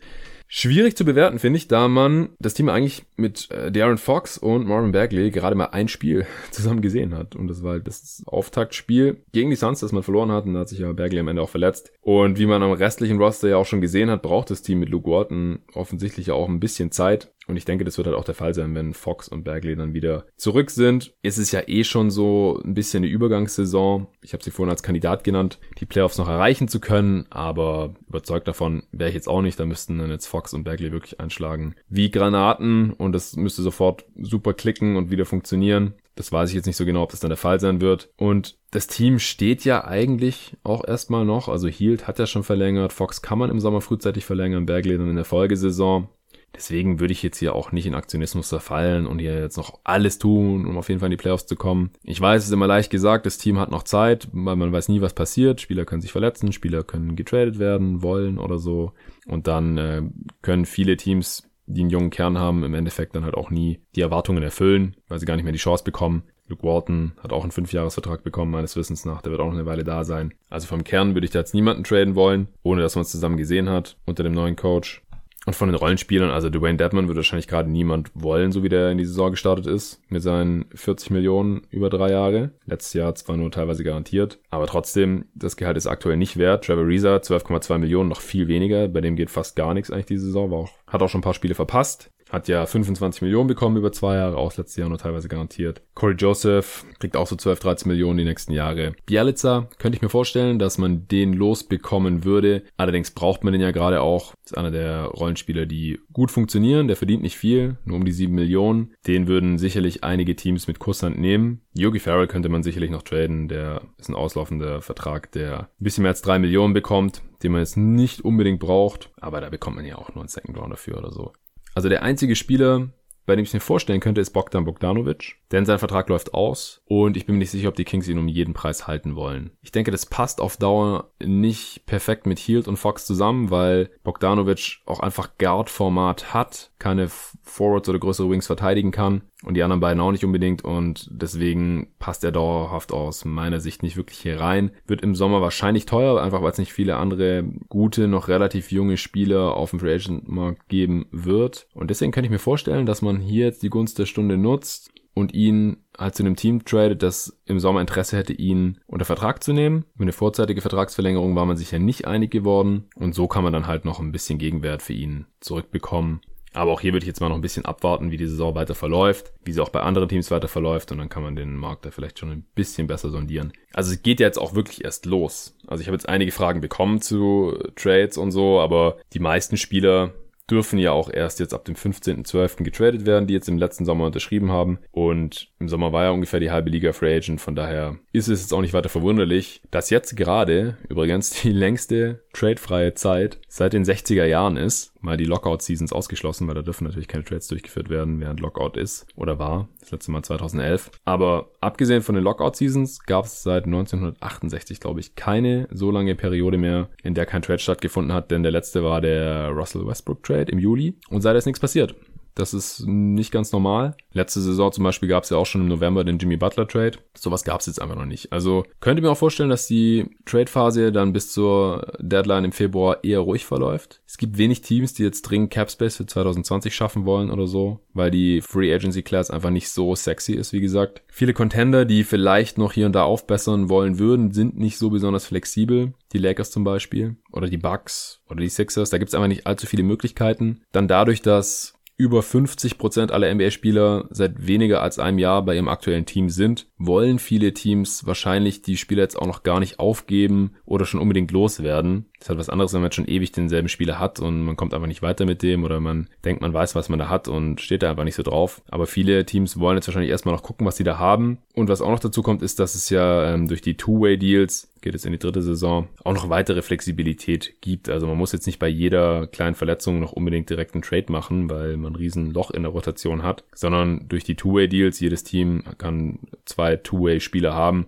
Schwierig zu bewerten, finde ich, da man das Team eigentlich mit äh, Darren Fox und Marvin Bagley gerade mal ein Spiel [laughs] zusammen gesehen hat. Und das war halt das Auftaktspiel gegen die Suns, das man verloren hat. Und da hat sich ja Bagley am Ende auch verletzt. Und wie man am restlichen Roster ja auch schon gesehen hat, braucht das Team mit Luke Walton offensichtlich ja auch ein bisschen Zeit. Und ich denke, das wird halt auch der Fall sein, wenn Fox und Bagley dann wieder zurück sind. Es ist ja eh schon so ein bisschen eine Übergangssaison. Ich habe sie vorhin als Kandidat genannt, die Playoffs noch erreichen zu können, aber überzeugt davon wäre ich jetzt auch nicht. Da müssten dann jetzt Fox und Bagley wirklich einschlagen wie Granaten und das müsste sofort super klicken und wieder funktionieren. Das weiß ich jetzt nicht so genau, ob das dann der Fall sein wird. Und das Team steht ja eigentlich auch erstmal noch. Also Hield hat ja schon verlängert. Fox kann man im Sommer frühzeitig verlängern. Bagley dann in der Folgesaison. Deswegen würde ich jetzt hier auch nicht in Aktionismus zerfallen und hier jetzt noch alles tun, um auf jeden Fall in die Playoffs zu kommen. Ich weiß, es ist immer leicht gesagt, das Team hat noch Zeit, weil man weiß nie, was passiert. Spieler können sich verletzen, Spieler können getradet werden, wollen oder so. Und dann äh, können viele Teams, die einen jungen Kern haben, im Endeffekt dann halt auch nie die Erwartungen erfüllen, weil sie gar nicht mehr die Chance bekommen. Luke Walton hat auch einen Fünfjahresvertrag bekommen, meines Wissens nach. Der wird auch noch eine Weile da sein. Also vom Kern würde ich da jetzt niemanden traden wollen, ohne dass man es zusammen gesehen hat unter dem neuen Coach. Und von den Rollenspielern, also Dwayne Deadman würde wahrscheinlich gerade niemand wollen, so wie der in die Saison gestartet ist, mit seinen 40 Millionen über drei Jahre. Letztes Jahr zwar nur teilweise garantiert, aber trotzdem, das Gehalt ist aktuell nicht wert. Trevor Reza, 12,2 Millionen, noch viel weniger. Bei dem geht fast gar nichts eigentlich diese Saison, war auch, hat auch schon ein paar Spiele verpasst. Hat ja 25 Millionen bekommen über zwei Jahre, auch letztes Jahr nur teilweise garantiert. Corey Joseph kriegt auch so 12, 13 Millionen die nächsten Jahre. Bialica könnte ich mir vorstellen, dass man den losbekommen würde. Allerdings braucht man den ja gerade auch. ist einer der Rollenspieler, die gut funktionieren. Der verdient nicht viel, nur um die 7 Millionen. Den würden sicherlich einige Teams mit Kusshand nehmen. Yogi Farrell könnte man sicherlich noch traden. Der ist ein auslaufender Vertrag, der ein bisschen mehr als 3 Millionen bekommt den man jetzt nicht unbedingt braucht, aber da bekommt man ja auch nur einen Second Round dafür oder so. Also der einzige Spieler, bei dem ich mir vorstellen könnte, ist Bogdan Bogdanovic, denn sein Vertrag läuft aus und ich bin mir nicht sicher, ob die Kings ihn um jeden Preis halten wollen. Ich denke, das passt auf Dauer nicht perfekt mit Hield und Fox zusammen, weil Bogdanovic auch einfach Guard-Format hat, keine Forwards oder größere Wings verteidigen kann und die anderen beiden auch nicht unbedingt und deswegen passt er dauerhaft aus meiner Sicht nicht wirklich hier rein. Wird im Sommer wahrscheinlich teuer, einfach weil es nicht viele andere gute, noch relativ junge Spieler auf dem Free Agent Markt geben wird. Und deswegen kann ich mir vorstellen, dass man hier jetzt die Gunst der Stunde nutzt und ihn halt zu einem Team tradet, das im Sommer Interesse hätte, ihn unter Vertrag zu nehmen. Über eine vorzeitige Vertragsverlängerung war man sich ja nicht einig geworden und so kann man dann halt noch ein bisschen Gegenwert für ihn zurückbekommen. Aber auch hier würde ich jetzt mal noch ein bisschen abwarten, wie die Saison weiter verläuft, wie sie auch bei anderen Teams weiter verläuft und dann kann man den Markt da vielleicht schon ein bisschen besser sondieren. Also es geht ja jetzt auch wirklich erst los. Also ich habe jetzt einige Fragen bekommen zu Trades und so, aber die meisten Spieler dürfen ja auch erst jetzt ab dem 15.12. getradet werden, die jetzt im letzten Sommer unterschrieben haben. Und im Sommer war ja ungefähr die halbe Liga Free Agent. Von daher ist es jetzt auch nicht weiter verwunderlich, dass jetzt gerade übrigens die [laughs] längste tradefreie Zeit seit den 60er Jahren ist. Mal die Lockout-Seasons ausgeschlossen, weil da dürfen natürlich keine Trades durchgeführt werden, während Lockout ist oder war. Das letzte Mal 2011. Aber abgesehen von den Lockout-Seasons gab es seit 1968, glaube ich, keine so lange Periode mehr, in der kein Trade stattgefunden hat, denn der letzte war der Russell Westbrook Trade im Juli und seitdem ist nichts passiert. Das ist nicht ganz normal. Letzte Saison zum Beispiel gab es ja auch schon im November den Jimmy Butler Trade. Sowas gab es jetzt einfach noch nicht. Also könnte mir auch vorstellen, dass die Trade-Phase dann bis zur Deadline im Februar eher ruhig verläuft. Es gibt wenig Teams, die jetzt dringend Cap Space für 2020 schaffen wollen oder so, weil die Free Agency Class einfach nicht so sexy ist, wie gesagt. Viele Contender, die vielleicht noch hier und da aufbessern wollen würden, sind nicht so besonders flexibel. Die Lakers zum Beispiel oder die Bucks oder die Sixers, da gibt es einfach nicht allzu viele Möglichkeiten. Dann dadurch, dass über 50 Prozent aller NBA-Spieler seit weniger als einem Jahr bei ihrem aktuellen Team sind, wollen viele Teams wahrscheinlich die Spieler jetzt auch noch gar nicht aufgeben oder schon unbedingt loswerden. Das ist halt was anderes, wenn man schon ewig denselben Spieler hat und man kommt einfach nicht weiter mit dem oder man denkt, man weiß, was man da hat und steht da einfach nicht so drauf. Aber viele Teams wollen jetzt wahrscheinlich erstmal noch gucken, was sie da haben. Und was auch noch dazu kommt, ist, dass es ja ähm, durch die Two-Way-Deals geht jetzt in die dritte Saison, auch noch weitere Flexibilität gibt. Also man muss jetzt nicht bei jeder kleinen Verletzung noch unbedingt direkt einen Trade machen, weil man ein riesen Loch in der Rotation hat, sondern durch die Two-Way-Deals, jedes Team kann zwei Two-Way-Spieler haben,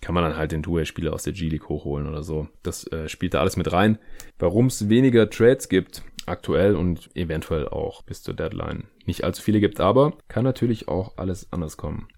kann man dann halt den Two-Way-Spieler aus der G-League hochholen oder so. Das äh, spielt da alles mit rein. Warum es weniger Trades gibt, aktuell und eventuell auch bis zur Deadline nicht allzu viele gibt, aber kann natürlich auch alles anders kommen.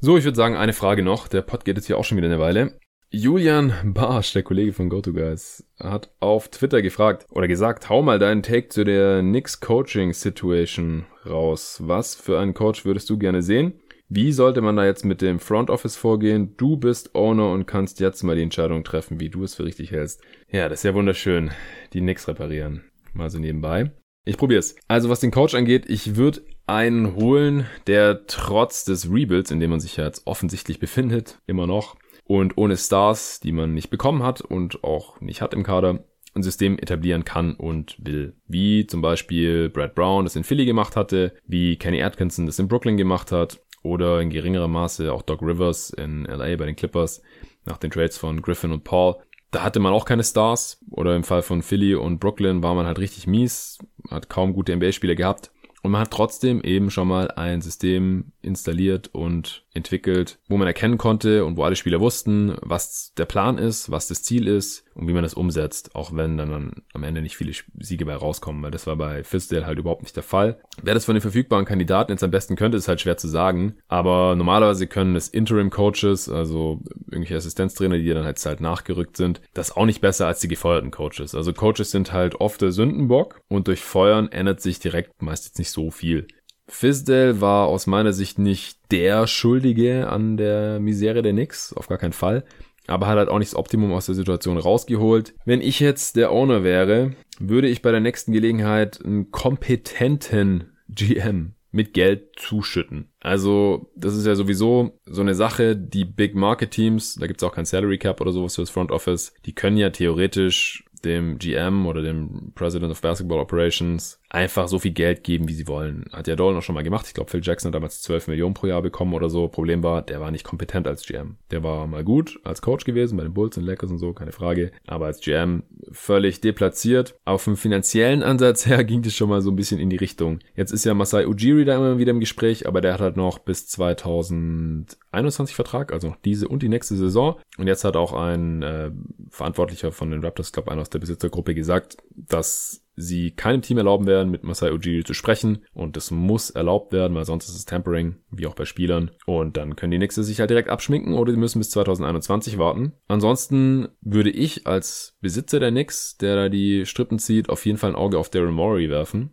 So, ich würde sagen, eine Frage noch. Der Pod geht jetzt hier auch schon wieder eine Weile. Julian Barsch, der Kollege von GoToGuys, hat auf Twitter gefragt oder gesagt, hau mal deinen Take zu der Knicks Coaching Situation raus. Was für einen Coach würdest du gerne sehen? Wie sollte man da jetzt mit dem Front Office vorgehen? Du bist Owner und kannst jetzt mal die Entscheidung treffen, wie du es für richtig hältst. Ja, das ist ja wunderschön. Die Knicks reparieren. Mal so nebenbei. Ich probier's. Also was den Coach angeht, ich würde einen holen, der trotz des Rebuilds, in dem man sich ja jetzt offensichtlich befindet, immer noch, und ohne Stars, die man nicht bekommen hat und auch nicht hat im Kader, ein System etablieren kann und will. Wie zum Beispiel Brad Brown das in Philly gemacht hatte, wie Kenny Atkinson das in Brooklyn gemacht hat oder in geringerem Maße auch Doc Rivers in LA bei den Clippers nach den Trades von Griffin und Paul. Da hatte man auch keine Stars oder im Fall von Philly und Brooklyn war man halt richtig mies, hat kaum gute NBA-Spieler gehabt und man hat trotzdem eben schon mal ein System installiert und entwickelt, wo man erkennen konnte und wo alle Spieler wussten, was der Plan ist, was das Ziel ist und wie man das umsetzt, auch wenn dann am Ende nicht viele Siege bei rauskommen, weil das war bei Fizdale halt überhaupt nicht der Fall. Wer das von den verfügbaren Kandidaten jetzt am besten könnte, ist halt schwer zu sagen, aber normalerweise können es Interim-Coaches, also irgendwelche Assistenztrainer, die dann halt, halt nachgerückt sind, das auch nicht besser als die gefeuerten Coaches. Also Coaches sind halt oft der Sündenbock und durch Feuern ändert sich direkt meist jetzt nicht so viel. Fisdale war aus meiner Sicht nicht der Schuldige an der Misere der Knicks, auf gar keinen Fall. Aber hat halt auch nicht das Optimum aus der Situation rausgeholt. Wenn ich jetzt der Owner wäre, würde ich bei der nächsten Gelegenheit einen kompetenten GM mit Geld zuschütten. Also, das ist ja sowieso so eine Sache, die Big Market Teams, da gibt's auch kein Salary Cap oder sowas für das Front Office, die können ja theoretisch dem GM oder dem President of Basketball Operations einfach so viel Geld geben, wie sie wollen. Hat ja Dolan auch schon mal gemacht. Ich glaube, Phil Jackson hat damals 12 Millionen pro Jahr bekommen oder so. Problem war, der war nicht kompetent als GM. Der war mal gut als Coach gewesen bei den Bulls und Lakers und so, keine Frage. Aber als GM völlig deplatziert. Auf dem finanziellen Ansatz her [laughs] ging das schon mal so ein bisschen in die Richtung. Jetzt ist ja Masai Ujiri da immer wieder im Gespräch, aber der hat halt noch bis 2021 Vertrag, also noch diese und die nächste Saison. Und jetzt hat auch ein äh, Verantwortlicher von den Raptors Club, einer aus der Besitzergruppe, gesagt, dass sie keinem Team erlauben werden, mit Masai Ujiri zu sprechen. Und das muss erlaubt werden, weil sonst ist es Tampering, wie auch bei Spielern. Und dann können die nächste sich halt direkt abschminken oder die müssen bis 2021 warten. Ansonsten würde ich als Besitzer der Knicks, der da die Strippen zieht, auf jeden Fall ein Auge auf Daryl Morey werfen.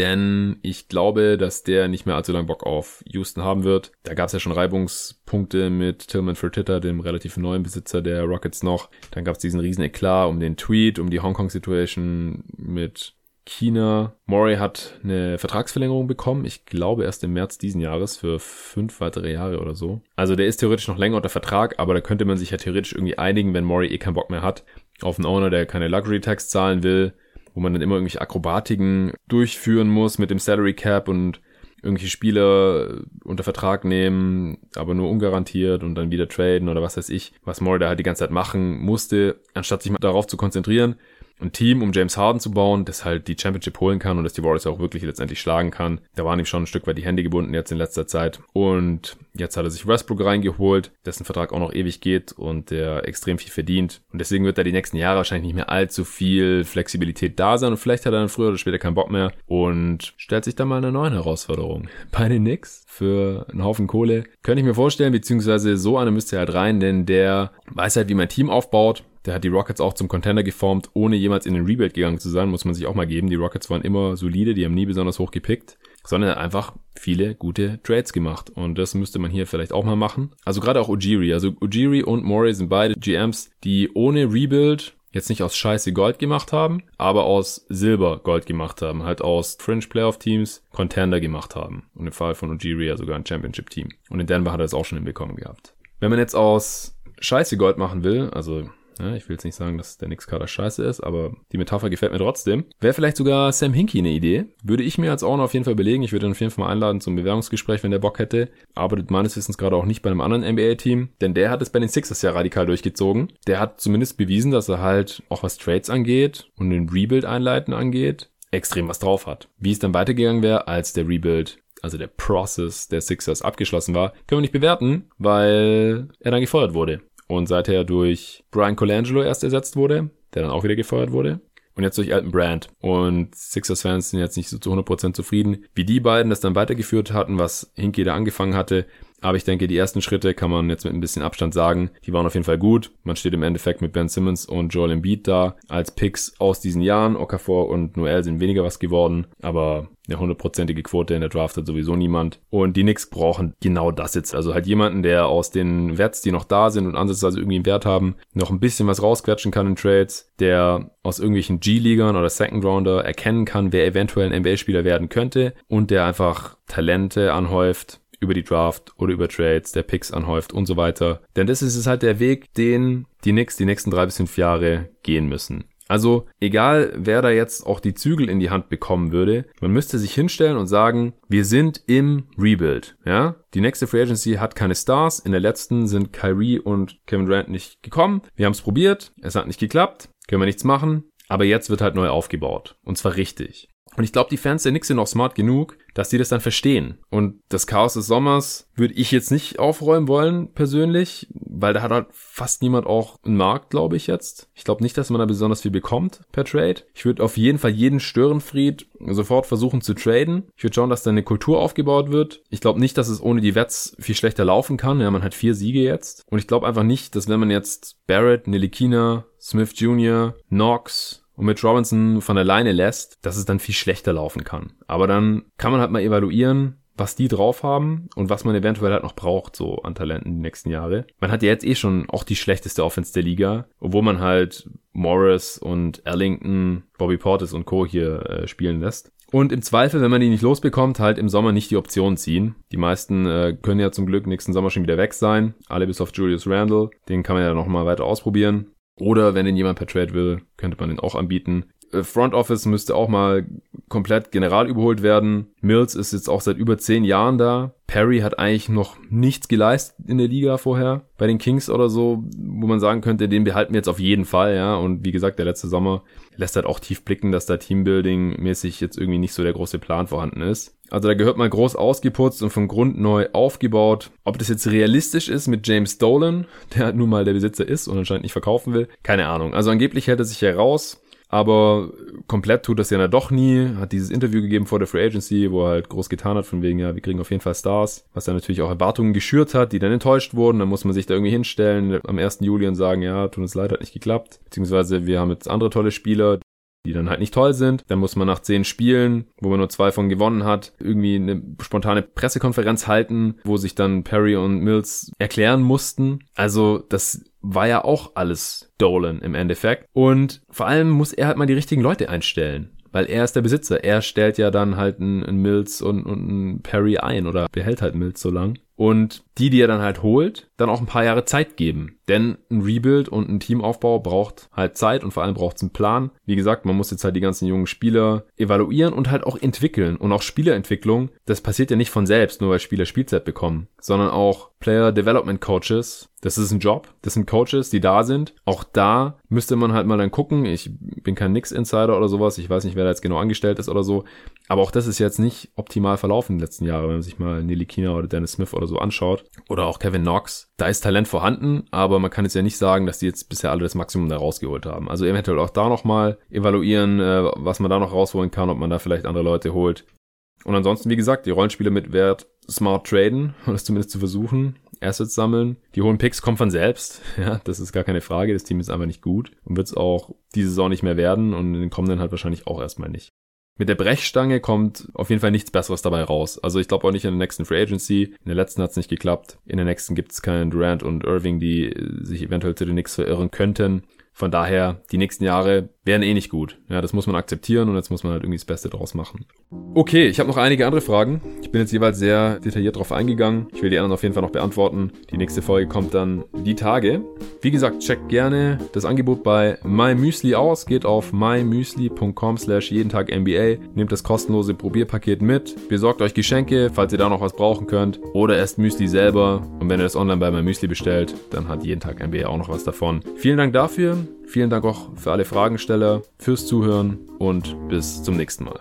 Denn ich glaube, dass der nicht mehr allzu lang Bock auf Houston haben wird. Da gab es ja schon Reibungspunkte mit Tillman Fertitta, dem relativ neuen Besitzer der Rockets noch. Dann gab es diesen riesen Eklat um den Tweet, um die Hongkong-Situation mit China. Murray hat eine Vertragsverlängerung bekommen. Ich glaube erst im März diesen Jahres für fünf weitere Jahre oder so. Also der ist theoretisch noch länger unter Vertrag, aber da könnte man sich ja theoretisch irgendwie einigen, wenn Murray eh keinen Bock mehr hat, auf einen Owner, der keine Luxury Tax zahlen will wo man dann immer irgendwelche Akrobatiken durchführen muss mit dem Salary Cap und irgendwelche Spieler unter Vertrag nehmen, aber nur ungarantiert und dann wieder traden oder was weiß ich, was Moore da halt die ganze Zeit machen musste, anstatt sich mal darauf zu konzentrieren, ein Team um James Harden zu bauen, das halt die Championship holen kann und das die Warriors auch wirklich letztendlich schlagen kann. Da waren ihm schon ein Stück weit die Hände gebunden jetzt in letzter Zeit. Und jetzt hat er sich Westbrook reingeholt, dessen Vertrag auch noch ewig geht und der extrem viel verdient. Und deswegen wird da die nächsten Jahre wahrscheinlich nicht mehr allzu viel Flexibilität da sein und vielleicht hat er dann früher oder später keinen Bock mehr und stellt sich dann mal eine neue Herausforderung. [laughs] Bei den Knicks für einen Haufen Kohle. Könnte ich mir vorstellen, beziehungsweise so eine müsste halt rein, denn der weiß halt, wie man Team aufbaut, der hat die Rockets auch zum Contender geformt, ohne jemals in den Rebuild gegangen zu sein, muss man sich auch mal geben. Die Rockets waren immer solide, die haben nie besonders hoch gepickt, sondern einfach viele gute Trades gemacht. Und das müsste man hier vielleicht auch mal machen. Also gerade auch Ujiri. Also Ujiri und Morey sind beide GMs, die ohne Rebuild jetzt nicht aus Scheiße Gold gemacht haben, aber aus Silber Gold gemacht haben. Halt aus Fringe Playoff Teams Contender gemacht haben. Und im Fall von Ujiri ja sogar ein Championship Team. Und in Denver hat er es auch schon hinbekommen gehabt. Wenn man jetzt aus Scheiße Gold machen will, also ja, ich will jetzt nicht sagen, dass der Nix-Kader scheiße ist, aber die Metapher gefällt mir trotzdem. Wäre vielleicht sogar Sam Hinkie eine Idee. Würde ich mir als Owner auf jeden Fall belegen. Ich würde ihn auf jeden Fall mal einladen zum Bewerbungsgespräch, wenn der Bock hätte. Arbeitet meines Wissens gerade auch nicht bei einem anderen NBA-Team, denn der hat es bei den Sixers ja radikal durchgezogen. Der hat zumindest bewiesen, dass er halt auch was Trades angeht und den Rebuild einleiten angeht, extrem was drauf hat. Wie es dann weitergegangen wäre, als der Rebuild also der Process der Sixers abgeschlossen war, können wir nicht bewerten, weil er dann gefeuert wurde und seither durch Brian Colangelo erst ersetzt wurde, der dann auch wieder gefeuert wurde. Und jetzt durch Alton Brand. Und Sixers-Fans sind jetzt nicht so zu 100% zufrieden, wie die beiden das dann weitergeführt hatten, was Hinkie da angefangen hatte. Aber ich denke, die ersten Schritte kann man jetzt mit ein bisschen Abstand sagen, die waren auf jeden Fall gut. Man steht im Endeffekt mit Ben Simmons und Joel Embiid da als Picks aus diesen Jahren. Okafor und Noel sind weniger was geworden, aber eine hundertprozentige Quote in der Draft hat sowieso niemand. Und die Knicks brauchen genau das jetzt. Also halt jemanden, der aus den Werts, die noch da sind und ansatzweise irgendwie einen Wert haben, noch ein bisschen was rausquetschen kann in Trades, der aus irgendwelchen G-Ligern oder Second Rounder erkennen kann, wer eventuell ein NBA-Spieler werden könnte und der einfach Talente anhäuft, über die Draft oder über Trades, der Picks anhäuft und so weiter. Denn das ist halt der Weg, den die Knicks die nächsten drei bis fünf Jahre gehen müssen. Also egal, wer da jetzt auch die Zügel in die Hand bekommen würde, man müsste sich hinstellen und sagen, wir sind im Rebuild. Ja, die nächste Free Agency hat keine Stars. In der letzten sind Kyrie und Kevin Durant nicht gekommen. Wir haben es probiert, es hat nicht geklappt, können wir nichts machen. Aber jetzt wird halt neu aufgebaut. Und zwar richtig. Und ich glaube, die Fans der Knicks sind auch smart genug, dass die das dann verstehen. Und das Chaos des Sommers würde ich jetzt nicht aufräumen wollen, persönlich, weil da hat halt fast niemand auch einen Markt, glaube ich jetzt. Ich glaube nicht, dass man da besonders viel bekommt per Trade. Ich würde auf jeden Fall jeden Störenfried sofort versuchen zu traden. Ich würde schauen, dass da eine Kultur aufgebaut wird. Ich glaube nicht, dass es ohne die Wets viel schlechter laufen kann. Ja, man hat vier Siege jetzt. Und ich glaube einfach nicht, dass wenn man jetzt Barrett, Nelikina, Smith Jr., Knox, und mit Robinson von alleine lässt, dass es dann viel schlechter laufen kann. Aber dann kann man halt mal evaluieren, was die drauf haben und was man eventuell halt noch braucht, so an Talenten die nächsten Jahre. Man hat ja jetzt eh schon auch die schlechteste Offense der Liga, obwohl man halt Morris und Ellington, Bobby Portis und Co. hier äh, spielen lässt. Und im Zweifel, wenn man die nicht losbekommt, halt im Sommer nicht die Option ziehen. Die meisten äh, können ja zum Glück nächsten Sommer schon wieder weg sein. Alle bis auf Julius Randle. Den kann man ja nochmal weiter ausprobieren. Oder wenn ihn jemand per Trade will, könnte man den auch anbieten. Äh, Front Office müsste auch mal komplett general überholt werden. Mills ist jetzt auch seit über zehn Jahren da. Perry hat eigentlich noch nichts geleistet in der Liga vorher. Bei den Kings oder so, wo man sagen könnte, den behalten wir jetzt auf jeden Fall, ja. Und wie gesagt, der letzte Sommer lässt halt auch tief blicken, dass da Teambuilding-mäßig jetzt irgendwie nicht so der große Plan vorhanden ist. Also da gehört mal groß ausgeputzt und von Grund neu aufgebaut. Ob das jetzt realistisch ist mit James Dolan, [laughs] der halt nun mal der Besitzer ist und anscheinend nicht verkaufen will, keine Ahnung. Also angeblich hält er sich heraus aber komplett tut das ja doch nie. Hat dieses Interview gegeben vor der Free Agency, wo er halt groß getan hat, von wegen, ja, wir kriegen auf jeden Fall Stars, was dann natürlich auch Erwartungen geschürt hat, die dann enttäuscht wurden. Dann muss man sich da irgendwie hinstellen am 1. Juli und sagen, ja, tut uns leid, hat nicht geklappt. Beziehungsweise wir haben jetzt andere tolle Spieler, die dann halt nicht toll sind. Dann muss man nach zehn Spielen, wo man nur zwei von gewonnen hat, irgendwie eine spontane Pressekonferenz halten, wo sich dann Perry und Mills erklären mussten. Also das war ja auch alles Dolan im Endeffekt. Und vor allem muss er halt mal die richtigen Leute einstellen. Weil er ist der Besitzer. Er stellt ja dann halt einen, Mills und, und einen Perry ein oder behält halt Mills so lang und die, die er dann halt holt, dann auch ein paar Jahre Zeit geben. Denn ein Rebuild und ein Teamaufbau braucht halt Zeit und vor allem braucht es einen Plan. Wie gesagt, man muss jetzt halt die ganzen jungen Spieler evaluieren und halt auch entwickeln. Und auch Spielerentwicklung, das passiert ja nicht von selbst, nur weil Spieler Spielzeit bekommen, sondern auch Player Development Coaches. Das ist ein Job. Das sind Coaches, die da sind. Auch da müsste man halt mal dann gucken. Ich bin kein Nix-Insider oder sowas. Ich weiß nicht, wer da jetzt genau angestellt ist oder so. Aber auch das ist jetzt nicht optimal verlaufen in den letzten Jahren, wenn man sich mal Nelly Kina oder Dennis Smith oder so anschaut. Oder auch Kevin Knox. Da ist Talent vorhanden, aber man kann jetzt ja nicht sagen, dass die jetzt bisher alle das Maximum da rausgeholt haben. Also eventuell auch da nochmal evaluieren, äh, was man da noch rausholen kann, ob man da vielleicht andere Leute holt. Und ansonsten, wie gesagt, die Rollenspiele mit Wert smart traden, [laughs] das zumindest zu versuchen. Assets sammeln. Die hohen Picks kommen von selbst. [laughs] Ja, das ist gar keine Frage. Das Team ist einfach nicht gut und wird es auch diese Saison nicht mehr werden und in den kommenden halt wahrscheinlich auch erstmal nicht. Mit der Brechstange kommt auf jeden Fall nichts Besseres dabei raus. Also ich glaube auch nicht in der nächsten Free Agency. In der letzten hat es nicht geklappt. In der nächsten gibt es keinen Durant und Irving, die sich eventuell zu den Knicks verirren könnten. Von daher, die nächsten Jahre wären eh nicht gut. Ja, das muss man akzeptieren und jetzt muss man halt irgendwie das Beste draus machen. Okay, ich habe noch einige andere Fragen. Ich bin jetzt jeweils sehr detailliert drauf eingegangen. Ich will die anderen auf jeden Fall noch beantworten. Die nächste Folge kommt dann die Tage. Wie gesagt, checkt gerne das Angebot bei MyMüsli aus. Geht auf mymüsli.com slash jeden Tag NBA. Nehmt das kostenlose Probierpaket mit. Besorgt euch Geschenke, falls ihr da noch was brauchen könnt. Oder esst Müsli selber. Und wenn ihr das online bei MyMüsli bestellt, dann hat jeden Tag NBA auch noch was davon. Vielen Dank dafür. Vielen Dank auch für alle Fragensteller, fürs Zuhören und bis zum nächsten Mal.